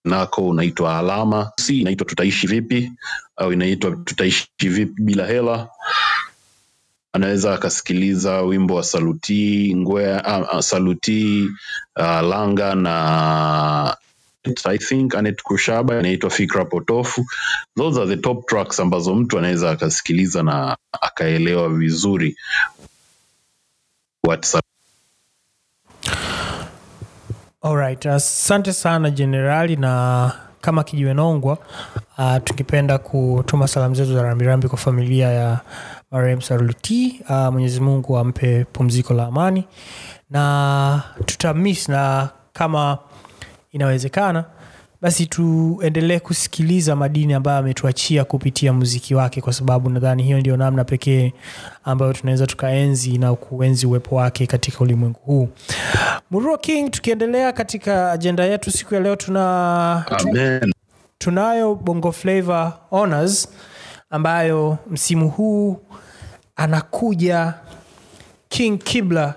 nako unaitwa alama. Si inaitwa tutaishi vipi? Au inaitwa tutaishi vipi bila hela? Anaweza akasikiliza wimbo wa saluti ngwea uh, saluti uh, langa na i think anet kushaba inaitwa fikra potofu. Those are the top tracks ambazo mtu anaweza akasikiliza na akaelewa vizuri what Alright, asante sana jenerali, na kama kijiwe nongwa uh, tukipenda kutuma salamu zetu za rambirambi kwa familia ya marehemu Saluti. Uh, Mwenyezi Mungu ampe pumziko la amani na tutamiss, na kama inawezekana basi tuendelee kusikiliza madini ambayo ametuachia kupitia muziki wake, kwa sababu nadhani hiyo ndio namna pekee ambayo tunaweza tukaenzi na kuenzi uwepo wake katika ulimwengu huu. Murua King, tukiendelea katika ajenda yetu siku ya leo, tuna amen. tunayo Bongo flavor Honors ambayo msimu huu anakuja King Kibla,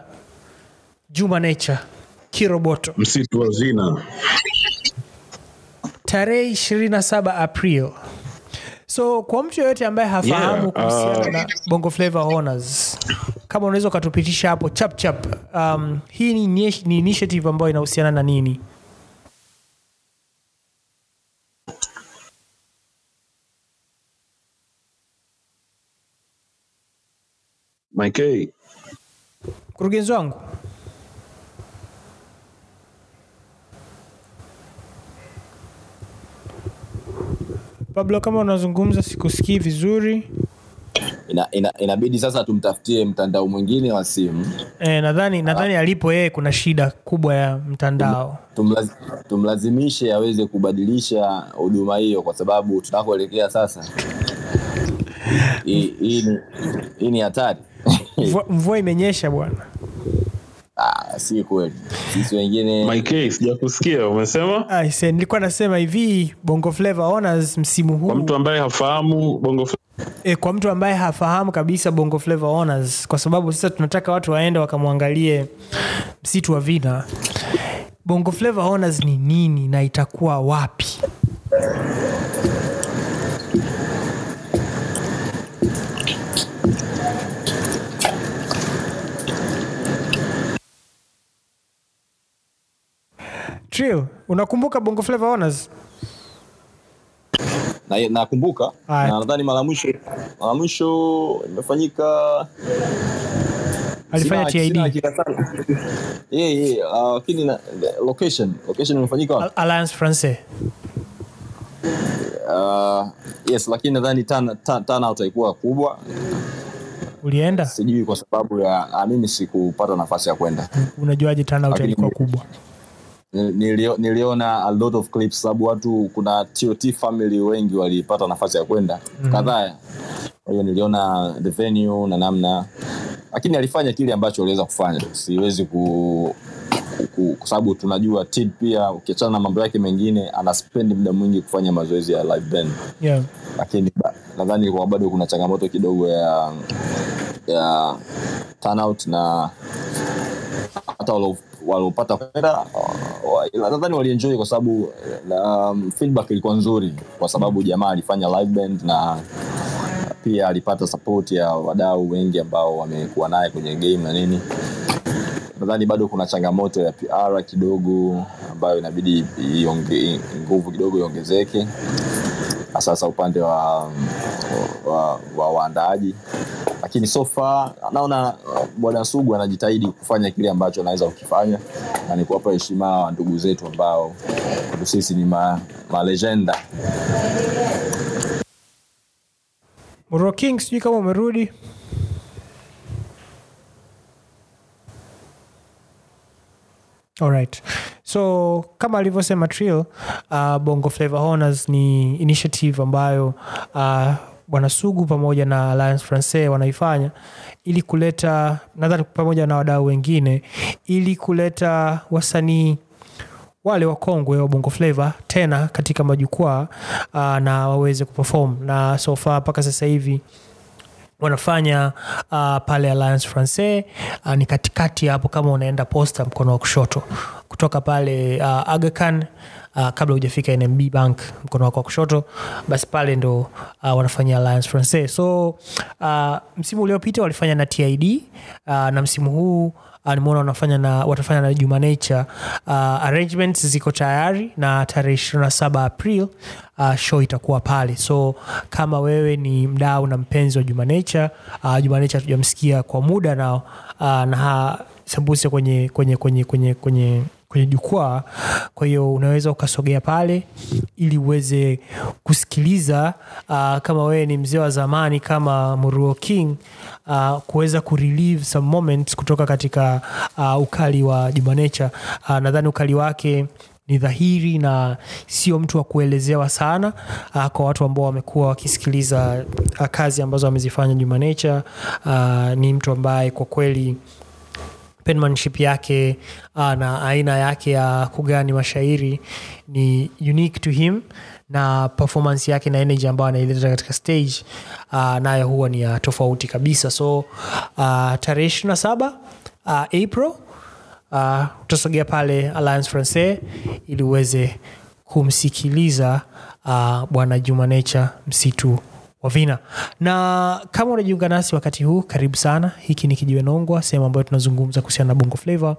Juma Nature, Kiroboto. Msitu wa zina tarehe 27 April. So kwa mtu yoyote ambaye hafahamu Yeah, kuhusiana uh, na Bongo flavor Honors, kama unaweza ukatupitisha hapo chap chap, um, hii ni, ni, ni initiative ambayo inahusiana na nini? mike. Mkurugenzi wangu Pablo, kama unazungumza sikusikii vizuri. ina, ina, inabidi sasa tumtafutie mtandao mwingine wa simu E, nadhani nadhani alipo yeye kuna shida kubwa ya mtandao. Tumlaz, tumlazimishe aweze kubadilisha huduma hiyo kwa sababu tunakoelekea sasa hii ni- hatari Mvua imenyesha bwana. ah, si kweli sisi wengine mike sijakusikia umesema Aise, nilikuwa nasema hivi Bongo Flava Honors msimu kwa mtu ambaye hafahamu bongo e, kwa mtu ambaye hafahamu kabisa Bongo Flava Honors, kwa sababu sasa tunataka watu waende wakamwangalie msitu wa Vina. Bongo Flava Honors ni nini na itakuwa wapi? Trill, unakumbuka bongo flava honors na nakumbuka. Na nadhani mara mwisho mara mwisho imefanyika alifanya sina- sina tid. Yeah, yeah, uh, lakini na- location location imefanyika wapi? Alliance francais uh, yes lakini nadhani turn- turn- turnout haikuwa kubwa. Ulienda? Sijui kwa sababu ya ah, mimi sikupata nafasi ya kwenda. Unajuaje turnout ilikuwa kubwa nilio- niliona a lot of clips sababu watu kuna tot family wengi walipata nafasi ya kwenda mm-hmm. kadhaa kwa hiyo niliona the venue na namna lakini alifanya kile ambacho aliweza kufanya siwezi ku ku- kwa sababu tunajua tid pia ukiachana na mambo yake mengine anaspendi muda mwingi kufanya mazoezi ya live band yeah. lakini nadhani kwa bado kuna changamoto kidogo ya ya turnout na hata waliopata kwenda nadhani walienjoy kwa sababu um, feedback ilikuwa nzuri kwa sababu jamaa alifanya live band na pia alipata support ya wadau wengi ambao wamekuwa naye kwenye game na nini. Nadhani bado kuna changamoto ya pr kidogo ambayo inabidi nguvu kidogo iongezeke sasa upande wa wa, wa waandaaji. Lakini so far naona bwana sugu anajitahidi kufanya kile ambacho anaweza kukifanya. Na ni kuwapa heshima wa ndugu zetu ambao kwetu sisi ni ma, King sijui kama umerudi Alright. So kama alivyosema Trill, uh, Bongo flavor Honors ni initiative ambayo uh, Bwana Sugu pamoja na Alliance francais wanaifanya ili kuleta nadhani pamoja na wadau wengine ili kuleta wasanii wale wakongwe wa bongo flava tena katika majukwaa uh, na waweze kuperform na so far mpaka sasa hivi wanafanya uh, pale alliance francais uh, ni katikati hapo kama unaenda posta mkono wa kushoto. Kutoka pale uh, agacan uh, kabla hujafika nmb bank mkono wako wa kushoto basi pale ndo uh, wanafanya alliance francais. So uh, msimu uliopita walifanya na tid uh, na msimu huu nimeona wanafanya na watafanya na juma nature uh, arrangements ziko tayari na tarehe 27 april uh, show itakuwa pale. So kama wewe ni mdau na mpenzi wa juma nature uh, juma nature hatujamsikia kwa muda nao uh, na sembuse kwenye kwenye kwenye kwenye kwenye kwenye jukwaa kwa hiyo unaweza ukasogea pale ili uweze kusikiliza uh, kama wewe ni mzee wa zamani kama muruo king uh, kuweza kurelieve some moments kutoka katika uh, ukali wa jumanecha uh, nadhani ukali wake ni dhahiri na sio mtu wa kuelezewa sana uh, kwa watu ambao wamekuwa wakisikiliza uh, kazi ambazo amezifanya Juma Nature. Uh, ni mtu ambaye kwa kweli penmanship yake uh, na aina yake ya kugani mashairi ni unique to him na performance yake na energy ambayo anaileta katika stage uh, nayo huwa ni ya tofauti kabisa. So uh, tarehe ishiri na saba uh, april uh, utasogea pale alliance francais ili uweze kumsikiliza uh, bwana juma nature msitu wa vina. Na kama unajiunga nasi wakati huu karibu sana. Hiki ni kijiwe nongwa sehemu ambayo tunazungumza kuhusiana na bongo flavo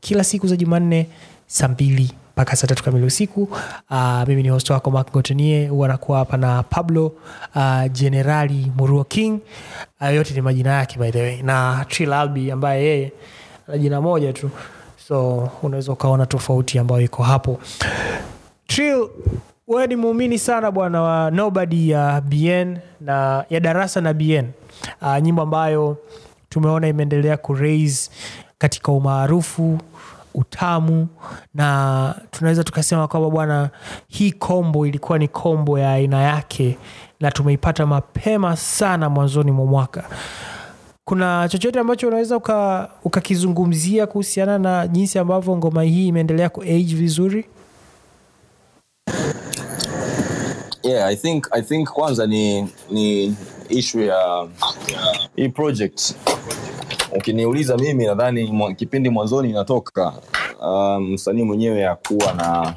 kila siku za jumanne saa mbili mpaka saa tatu kamili usiku. Uh, mimi ni host wako mak gotonie huwa nakuwa hapa na pablo uh, generali muruo king. Uh, yote ni majina yake by the way na Trill albi ambaye yeye ana jina moja tu. So unaweza ukaona tofauti ambayo iko hapo. Trill, wewe ni muumini sana bwana wa nobody ya bn na ya darasa na bn uh, nyimbo ambayo tumeona imeendelea kuraise katika umaarufu utamu na tunaweza tukasema kwamba bwana hii kombo ilikuwa ni kombo ya aina yake na tumeipata mapema sana mwanzoni mwa mwaka. Kuna chochote ambacho unaweza uka- ukakizungumzia kuhusiana na jinsi ambavyo ngoma hii imeendelea kuage vizuri yeah i think i think kwanza ni ni issue ya hii project ukiniuliza mimi nadhani mwa- kipindi mwanzoni inatoka msanii msanii mwenyewe akuwa na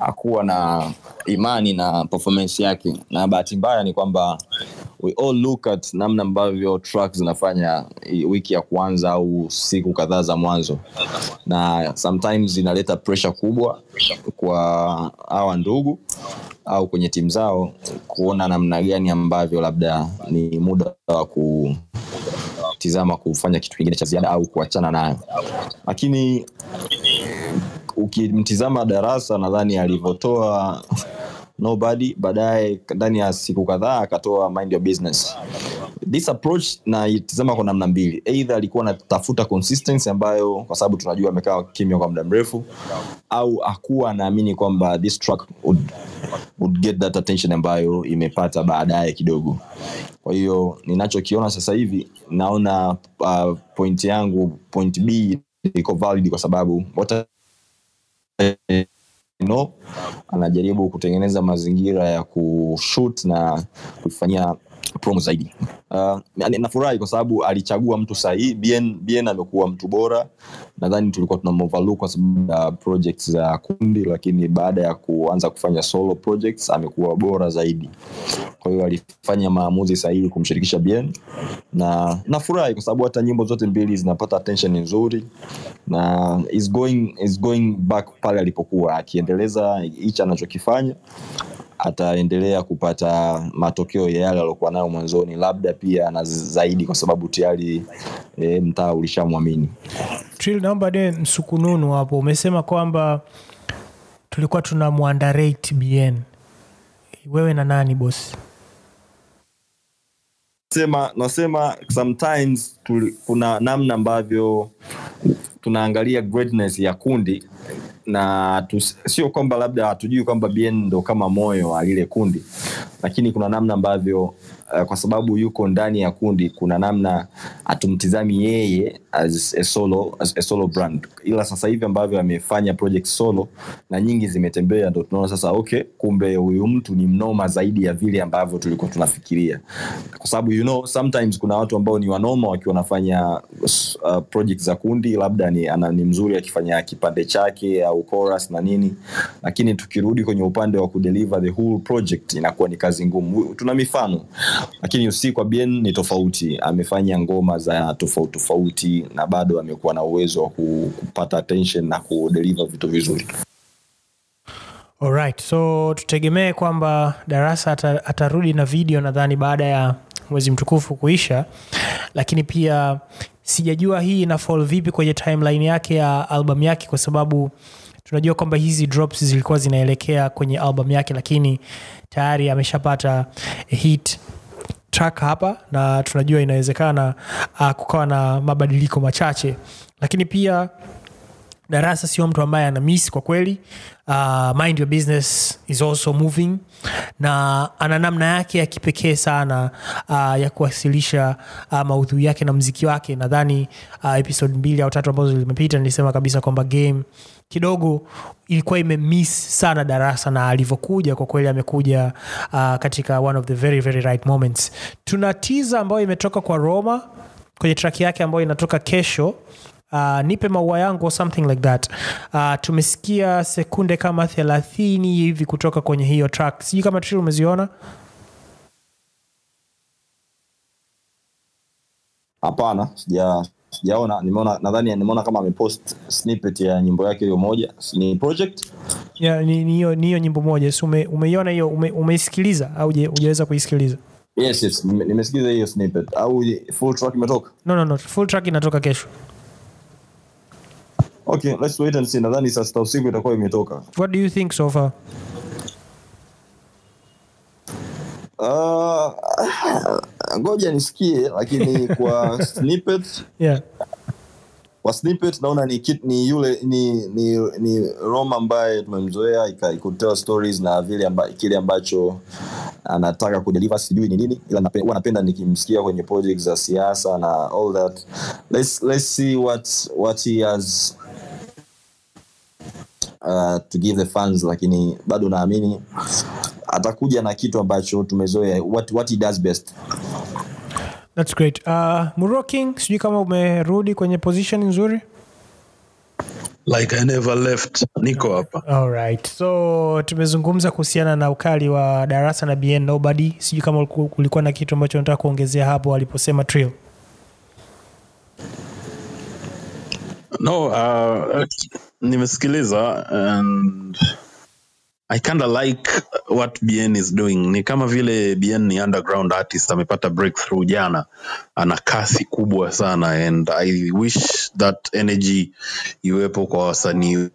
akuwa na imani na performance yake. Na bahati mbaya ni kwamba we all look at namna ambavyo track zinafanya wiki ya kwanza au siku kadhaa za mwanzo. Na sometimes inaleta pressure kubwa kwa hawa ndugu au kwenye timu zao kuona namna gani ambavyo labda ni muda wa ku tizama kufanya kitu kingine cha ziada au kuachana nayo. Lakini ukimtizama darasa nadhani alivyotoa nobody baadaye ndani ya siku kadhaa akatoa mind your business this approach naitizama kwa namna mbili. Eidha alikuwa anatafuta consistency ambayo kwa sababu tunajua amekaa kimya kwa muda mrefu au akuwa anaamini kwamba this track would, would get that attention ambayo imepata baadaye kidogo. Kwa hiyo ninachokiona sasa hivi naona uh, point yangu point b iko valid kwa sababu what I know, anajaribu kutengeneza mazingira ya kushut na kuifanyia promo zaidi. Uh, nafurahi kwa sababu alichagua mtu sahihi. Bien, bien amekuwa mtu bora. Nadhani tulikuwa tunamoverlook kwa sababu ya projects za kundi lakini baada ya kuanza kufanya solo projects amekuwa bora zaidi. Kwa hiyo alifanya maamuzi sahihi kumshirikisha bien. Na nafurahi kwa sababu hata nyimbo zote mbili zinapata attention nzuri. Na is going, is going back pale alipokuwa akiendeleza hichi anachokifanya ataendelea kupata matokeo ya yale aliokuwa nayo mwanzoni labda pia na zaidi kwa sababu tayari e, mtaa ulishamwamini. Trill, naomba de msukununu hapo. Umesema kwamba tulikuwa tuna mwandarate bn wewe na nani bosi nasema nasema sometimes tuli, kuna namna ambavyo tunaangalia greatness ya kundi na sio kwamba labda hatujui kwamba bien ndo kama moyo wa lile kundi lakini kuna namna ambavyo uh, kwa sababu yuko ndani ya kundi kuna namna hatumtizami yeye as a solo, as a solo brand. Ila sasa hivi ambavyo amefanya project solo na nyingi zimetembea ndo tunaona sasa okay kumbe huyu mtu ni mnoma zaidi ya vile ambavyo tulikuwa tunafikiria. Kwa sababu you know sometimes kuna watu ambao ni wanoma wakiwa wanafanya uh, project za kundi labda ni, ana, ni mzuri akifanya kipande chake au chorus na nini. Lakini tukirudi kwenye upande wa kudeliver the whole project inakuwa ni kazi ngumu. Tuna mifano lakini usi kwa bien ni tofauti. Amefanya ngoma za tofauti tofauti na bado amekuwa na uwezo wa kupata attention na kudeliver vitu vizuri. Alright, so tutegemee kwamba darasa atarudi na video nadhani baada ya mwezi mtukufu kuisha, lakini pia sijajua hii ina fall vipi kwenye timeline yake ya album yake, kwa sababu tunajua kwamba hizi drops zilikuwa zinaelekea kwenye album yake, lakini tayari ameshapata hit track hapa na tunajua inawezekana uh, kukawa na mabadiliko machache, lakini pia darasa sio mtu ambaye ana miss kwa kweli. Uh, mind your business is also moving na ana namna yake ya kipekee sana uh, ya kuwasilisha uh, maudhui yake na mziki wake. Nadhani uh, episode mbili au tatu ambazo zimepita nilisema kabisa kwamba game kidogo ilikuwa imemiss sana darasa na alivyokuja kwa kweli amekuja uh, katika one of the very very right moments. Tuna tiza ambayo imetoka kwa roma kwenye traki yake ambayo inatoka kesho. Uh, nipe maua yangu something like that. Uh, tumesikia sekunde kama thelathini hivi kutoka kwenye hiyo track. Sijui kama tri umeziona? Hapana sija sijaona nimeona nadhani nimeona kama amepost snippet ya nyimbo yake hiyo moja. Ni project? Yeah, ni hiyo ni hiyo nyimbo moja. Si ume, umeiona hiyo ume, umeisikiliza au hujaweza kuisikiliza? Yes yes nimesikiliza hiyo snippet. Au full track imetoka? No, no, no. full track inatoka kesho. Okay let's wait and see. Nadhani saa sita usiku itakuwa imetoka. What do you think so far? Ah, ngoja nisikie lakini kwa snippet yeah. kwa snippet naona ni, kit, ni yule ni, ni, ni roma ambaye tumemzoea ika- stories na vile amba, kile ambacho anataka kudeliver sijui ni nini ila nape- napenda nikimsikia kwenye project za siasa na all that let's, let's see what, what he has uh, to give the fans lakini bado naamini atakuja na kitu ambacho tumezoea. What, what he does best. That's great. Uh, Muro King, sijui kama umerudi kwenye position nzuri? Like I never left niko hapa. Alright. so tumezungumza kuhusiana na ukali wa darasa na bn nobody. Sijui kama ulikuwa kulikuwa na kitu ambacho nataka kuongezea hapo aliposema trill no uh, nimesikiliza and i kinda like what bn is doing. Ni kama vile bn ni underground artist amepata breakthrough jana. Ana kasi kubwa sana and i wish that energy iwepo kwa wasanii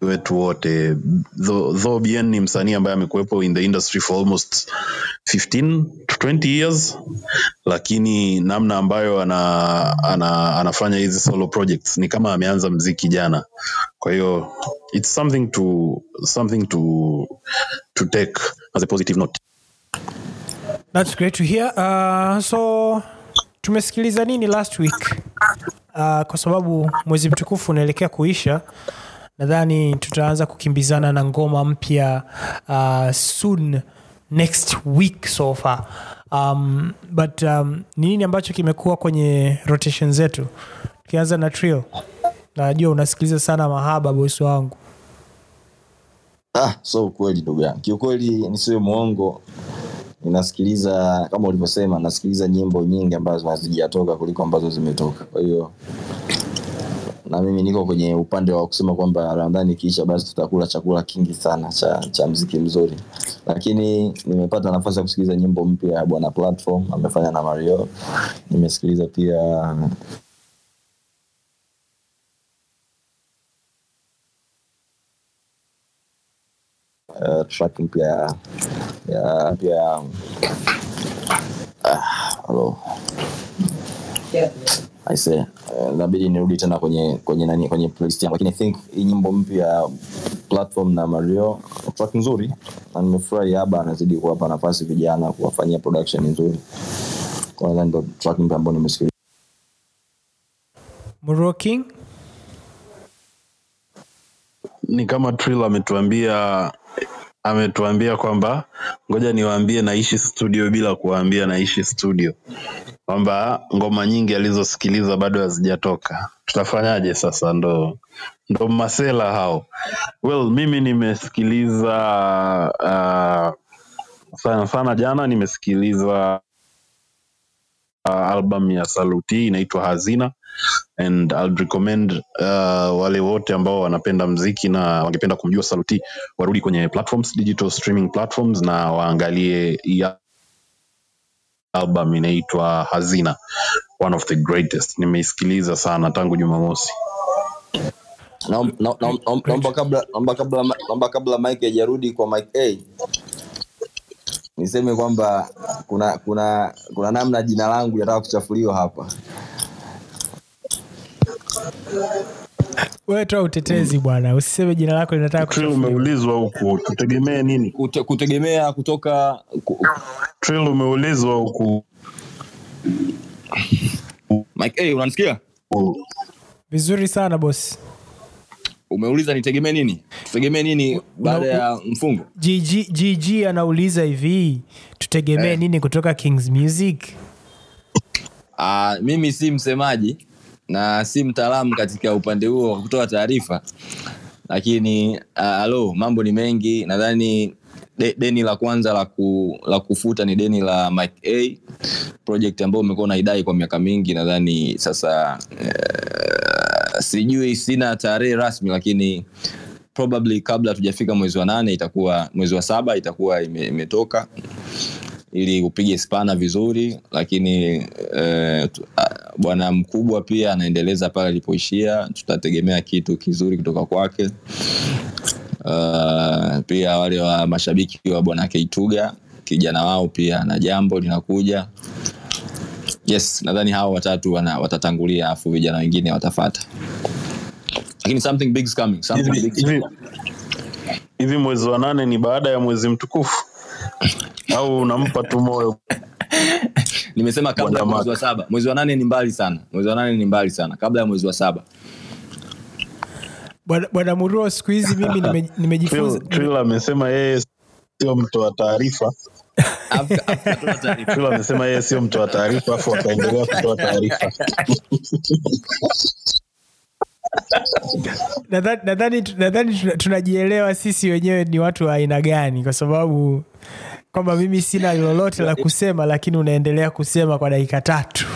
wetu wote though, bn ni msanii ambaye amekuwepo in the industry for almost 15 to 20 years lakini namna ambayo ana, ana, anafanya hizi solo projects ni kama ameanza mziki jana kwa hiyo it's something to something to to take as a positive note That's great to hear. Uh, so tumesikiliza nini last week? Uh, kwa sababu mwezi mtukufu unaelekea kuisha, nadhani tutaanza kukimbizana na ngoma mpya uh, soon next week so far. Um, but um, ni nini ambacho kimekuwa kwenye rotation zetu? Tukianza na trio, najua unasikiliza sana mahaba bosi wangu. Ah, so ukweli ndugu yangu, kiukweli nisiwe mwongo, ninasikiliza kama ulivyosema, nasikiliza nyimbo nyingi ambazo hazijatoka kuliko ambazo zimetoka. Kwa hiyo na mimi niko kwenye upande wa kusema kwamba Ramadhani ikiisha, basi tutakula chakula kingi sana cha, cha mziki mzuri, lakini nimepata nafasi ya kusikiliza nyimbo mpya ya bwana Platform amefanya na Mario. Nimesikiliza pia uh, track mpya ya pia hello I say uh, inabidi nirudi tena kwenye kwenye nani kwenye playlist yangu. Lakini I think hii nyimbo mpya ya platform na Mario track nzuri na nimefurahi Aba anazidi kuwapa nafasi vijana kuwafanyia production nzuri. Kwa hiyo ndio track mpya ambayo nimesikiliza. Muro King, ni kama Trill ametuambia ametuambia kwamba ngoja niwaambie naishi studio bila kuwaambia naishi studio. Kwamba ngoma nyingi alizosikiliza bado hazijatoka. Tutafanyaje sasa ndo ndo masela hao? Well mimi nimesikiliza uh, sana sana jana nimesikiliza uh, album ya saluti inaitwa hazina and I'll recommend uh, wale wote ambao wanapenda mziki na wangependa kumjua saluti warudi kwenye platforms digital streaming platforms na waangalie ya album inaitwa hazina one of the greatest. Nimeisikiliza sana tangu jumamosi. Naomba na, na, na, naomba kabla naomba kabla naomba kabla mike hajarudi kwa mike a niseme kwamba kuna kuna kuna namna jina langu linataka kuchafuliwa hapa wewe toa utetezi bwana, usiseme jina lako linataka umeulizwa huku tutegemee nini Kute, kutegemea kutoka ku, Trill umeulizwa huku mike a unanisikia Vizuri sana bosi. umeuliza nitegemee nini tutegemee nini baada ya mfungo GG, GG anauliza hivi tutegemee Eh. nini kutoka Kings Music? Uh, mimi si msemaji na si mtaalamu katika upande huo wa kutoa taarifa. Lakini uh, alo mambo ni mengi. Nadhani de, deni la kwanza la, ku, la kufuta ni deni la Mike A. Project ambayo umekuwa unaidai kwa miaka mingi nadhani sasa uh, sijui sina tarehe rasmi lakini probably kabla tujafika mwezi wa nane itakuwa mwezi wa saba itakuwa ime, imetoka ili upige spana vizuri lakini eh, bwana mkubwa pia anaendeleza pale alipoishia. Tutategemea kitu kizuri kutoka kwake. Uh, pia wale wa mashabiki wa bwana keituga kijana wao pia na jambo linakuja. Yes nadhani hao watatu wana, watatangulia afu vijana wengine watafata. Lakini something big is coming something big is hivi- hivi mwezi wa nane ni baada ya mwezi mtukufu au unampa tu moyo. Nimesema kabla ya mwezi wa saba. Mwezi wa nane ni mbali sana. Mwezi wa nane ni mbali sana. Kabla ya mwezi wa saba. Bwana Muruo, siku hizi mimi nimejifunza amesema yeye sio mtoa taarifa. Taarifa. Amesema yeye sio mtoa taarifa afu akaendelea kutoa taarifa Nadhani- tunajielewa sisi wenyewe ni watu wa aina gani kwa sababu kwamba mimi sina lolote la kusema lakini unaendelea kusema kwa dakika tatu.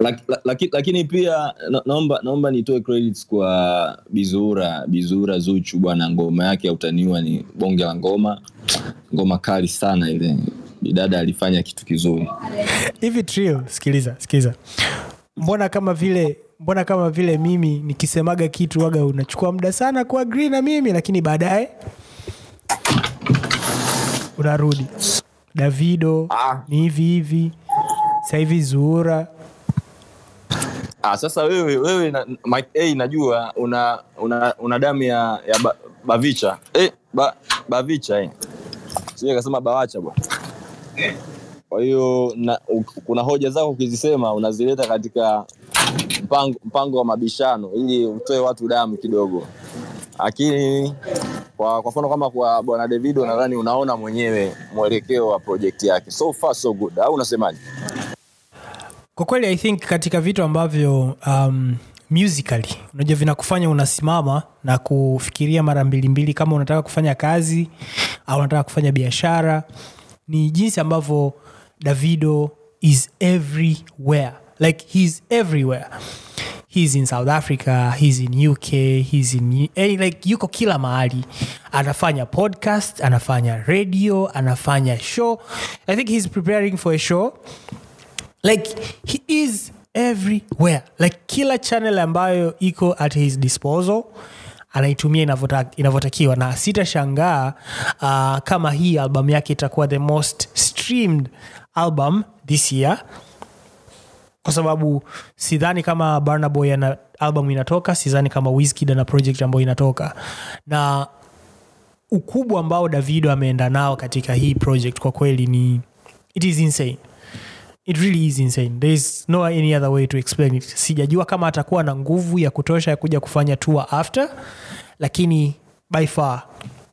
Lak- la- laki- lakini pia naomba naomba nitoe credits kwa bizura bizura zuchu bwana ngoma yake ya utaniwa ni bonge la ngoma. Ngoma kali sana ile. Bidada alifanya kitu kizuri. Hivi trio sikiliza sikiliza. Mbona kama vile mbona kama vile mimi nikisemaga kitu waga unachukua muda sana kuagri na mimi lakini baadaye unarudi. Davido Ah. ni hivi hivi sahivi zuura ah, sasa wewe wewe na, Mike A najua una una, una damu ya, ya ba, bavicha. Hey, ba, bavicha eh. sio kasema bawacha bwana. Kwa hiyo kuna hoja zako ukizisema unazileta katika mpango, mpango wa mabishano ili utoe watu damu kidogo. Lakini kwa mfano kama kwa bwana davido nadhani unaona mwenyewe mwelekeo wa project yake. So far so good. Au unasemaje? Kwa kweli i think katika vitu ambavyo um, musically unajua vinakufanya unasimama na kufikiria mara mbili mbili kama unataka kufanya kazi au unataka kufanya biashara ni jinsi ambavyo davido is everywhere like he's everywhere. He's in south africa he's in uk he's in eh, like yuko kila mahali. Anafanya podcast anafanya radio anafanya show. I think he's preparing for a show. Like he is everywhere. Like kila channel ambayo iko at his disposal anaitumia inavyotakiwa na sitashangaa uh, kama hii albamu yake itakuwa the most streamed album this year kwa sababu sidhani kama barnaboy ana album inatoka sidhani kama Wizkid ana project ambayo inatoka. Na ukubwa ambao davido ameenda nao katika hii project kwa kweli ni it is insane. It really is insane. There is no any other way to explain it. Sijajua kama atakuwa na nguvu ya kutosha ya kuja kufanya tour after lakini by far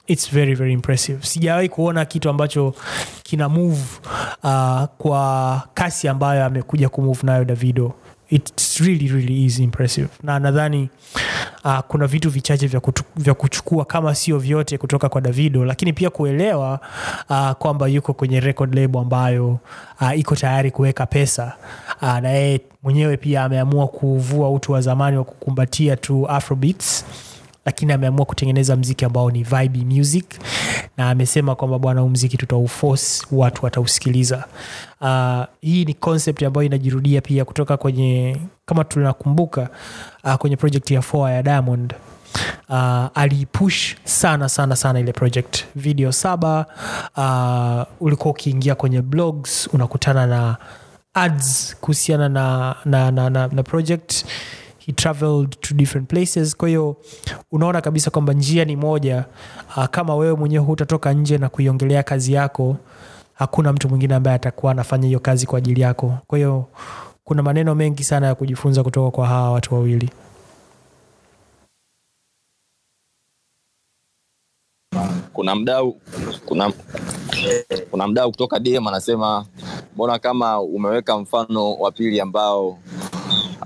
its very very impressive. Sijawahi kuona kitu ambacho kina move uh, kwa kasi ambayo amekuja kumove nayo davido. It's really really is impressive. Na nadhani uh, kuna vitu vichache vya, kutu, vya kuchukua kama sio vyote kutoka kwa davido lakini pia kuelewa uh, kwamba yuko kwenye record label ambayo uh, iko tayari kuweka pesa. Uh, na yeye mwenyewe pia ameamua kuvua utu wa zamani wa kukumbatia tu afrobeats lakini ameamua kutengeneza mziki ambao ni vibe music na amesema kwamba bwana huu mziki tutauforce watu watausikiliza. Uh, hii ni concept ambayo inajirudia pia kutoka kwenye kama tunakumbuka uh, kwenye project ya foa ya diamond. Uh, aliipush sana sana sana ile project. Video saba uh, ulikuwa ukiingia kwenye blogs unakutana na ads kuhusiana na, na, na, na, na project he traveled to different places. Kwa hiyo unaona kabisa kwamba njia ni moja. Uh, kama wewe mwenyewe hutatoka nje na kuiongelea kazi yako hakuna mtu mwingine ambaye atakuwa anafanya hiyo kazi kwa ajili yako. Kwa hiyo kuna maneno mengi sana ya kujifunza kutoka kwa hawa watu wawili. Kuna mdau kuna kuna mdau kutoka DM anasema mbona kama umeweka mfano wa pili ambao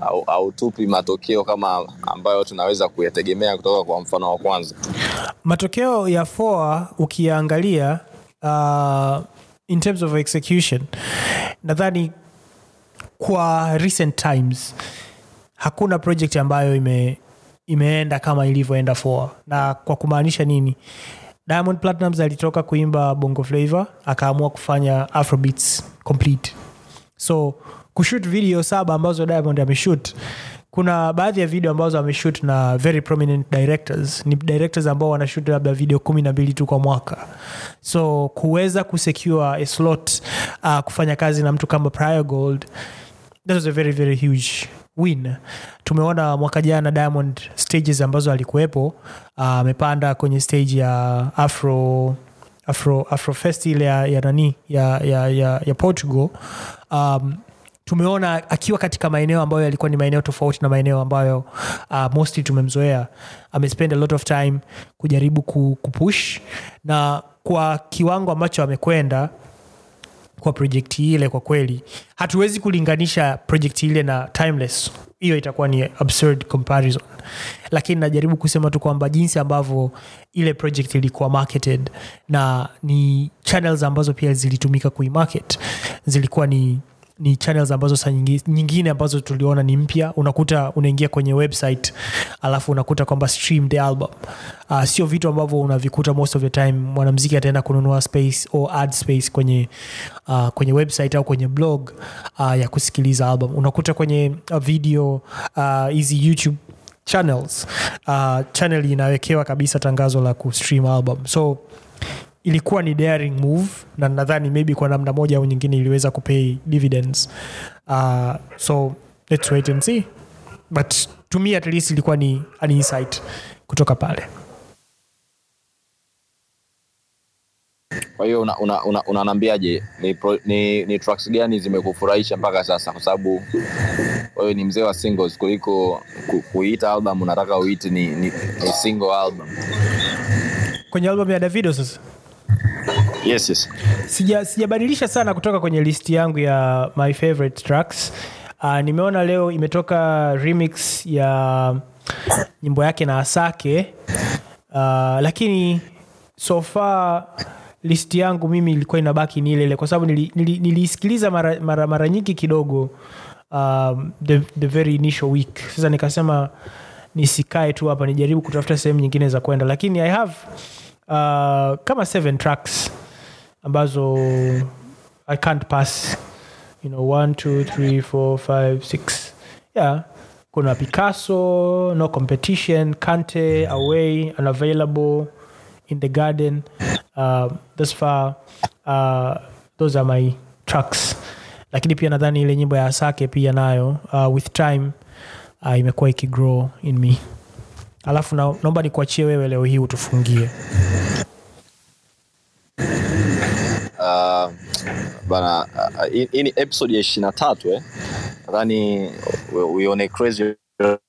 au- hautupi matokeo kama ambayo tunaweza kuyategemea kutoka kwa mfano wa kwanza. Matokeo ya foa ukiyaangalia uh, in terms of execution nadhani kwa recent times hakuna project ambayo ime, imeenda kama ilivyoenda foa na kwa kumaanisha nini? Diamond platinums alitoka kuimba bongo flavor akaamua kufanya afrobeats complete. So kushut video saba ambazo diamond ameshut kuna baadhi ya video ambazo ameshut na very prominent directors. Ni directors ambao wanashut labda video kumi na mbili tu kwa mwaka. So kuweza kusecure a slot uh, kufanya kazi na mtu kama prior gold that was a very very huge win. Tumeona mwaka jana diamond stages ambazo alikuwepo uh, amepanda kwenye stage ya afro afro afrofest ile ya, ya nani ya, ya, ya, ya portugal. Um, tumeona akiwa katika maeneo ambayo yalikuwa ni maeneo tofauti na maeneo ambayo uh, mostly tumemzoea. Amespend a lot of time kujaribu kupush na kwa kiwango ambacho amekwenda kwa projekti ile kwa kweli hatuwezi kulinganisha projekti ile na timeless. Hiyo itakuwa ni absurd comparison. Lakini najaribu kusema tu kwamba jinsi ambavyo ile project ilikuwa marketed na ni channels ambazo pia zilitumika kuimarket zilikuwa ni ni channels ambazo sa nyingi- nyingine ambazo tuliona ni mpya. Unakuta unaingia kwenye website alafu unakuta kwamba stream the album. Uh, sio vitu ambavyo unavikuta most of the time. Mwanamziki ataenda kununua space or ad space kwenye uh, kwenye website au kwenye blog uh, ya kusikiliza album. Unakuta kwenye video video uh, hizi youtube channels uh, channel inawekewa kabisa tangazo la kustream album. So ilikuwa ni daring move na nadhani maybe kwa namna moja au nyingine iliweza kupay dividends. Uh, so let's wait and see. But to me at least ilikuwa ni an insight kutoka pale. Kwa hiyo unaniambiaje una, una, una ni, pro- ni, ni tracks gani zimekufurahisha mpaka sasa? Kwa sababu wewe ni mzee wa singles kuliko ku, kuita album unataka uite ni, ni, ni single album. Kwenye album ya davido sasa yes, yes. sija sijabadilisha sana kutoka kwenye listi yangu ya my favorite tracks. Uh, nimeona leo imetoka remix ya nyimbo yake na asake. Uh, lakini so far listi yangu mimi ilikuwa inabaki ni ile kwa sababu nili- nili- mara, mara, mara nyingi kidogo um, the, the very initial week. Sasa nikasema nisikae tu hapa nijaribu kutafuta sehemu nyingine za kwenda. Lakini i have uh, kama seven tracks ambazo i can't pass you know one two three four five six. Yeah kuna picasso no competition kante away unavailable in the garden. Uh, thus far uh, those are my tracks. Lakini pia nadhani ile nyimbo ya asake pia nayo uh, with time uh, imekuwa ikigrow in me alafu na, naomba nikuachie wewe leo hii utufungie. Uh, bana hii hii ni episode ya ishiri na tatu eh? nadhani uione crazy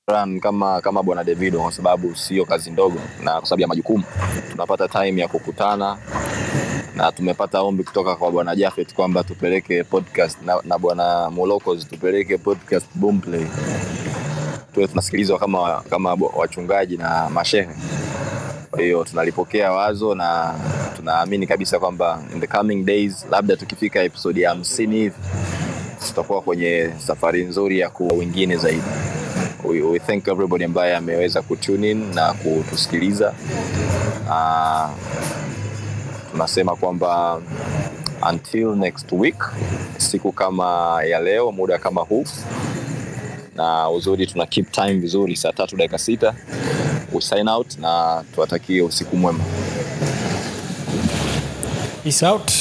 run kama kama bwana davido kwa sababu sio kazi ndogo na kwa sababu ya majukumu. Tunapata time ya kukutana na tumepata ombi kutoka kwa bwana jafet kwamba tupeleke podcast na, na bwana molokos tupeleke podcast boomplay tuwe tunasikilizwa kama kama wachungaji na mashehe. Kwa hiyo tunalipokea wazo na tunaamini kabisa kwamba in the coming days labda tukifika episodi ya hamsini hivi tutakuwa kwenye safari nzuri ya kuwa wengine zaidi. We, we thank everybody ambaye ameweza kutune in na kutusikiliza. Uh, tunasema kwamba until next week siku kama ya leo muda kama huu na uzuri tuna keep time vizuri saa tatu dakika sita. We sign out na tuwatakie usiku mwema. Peace out.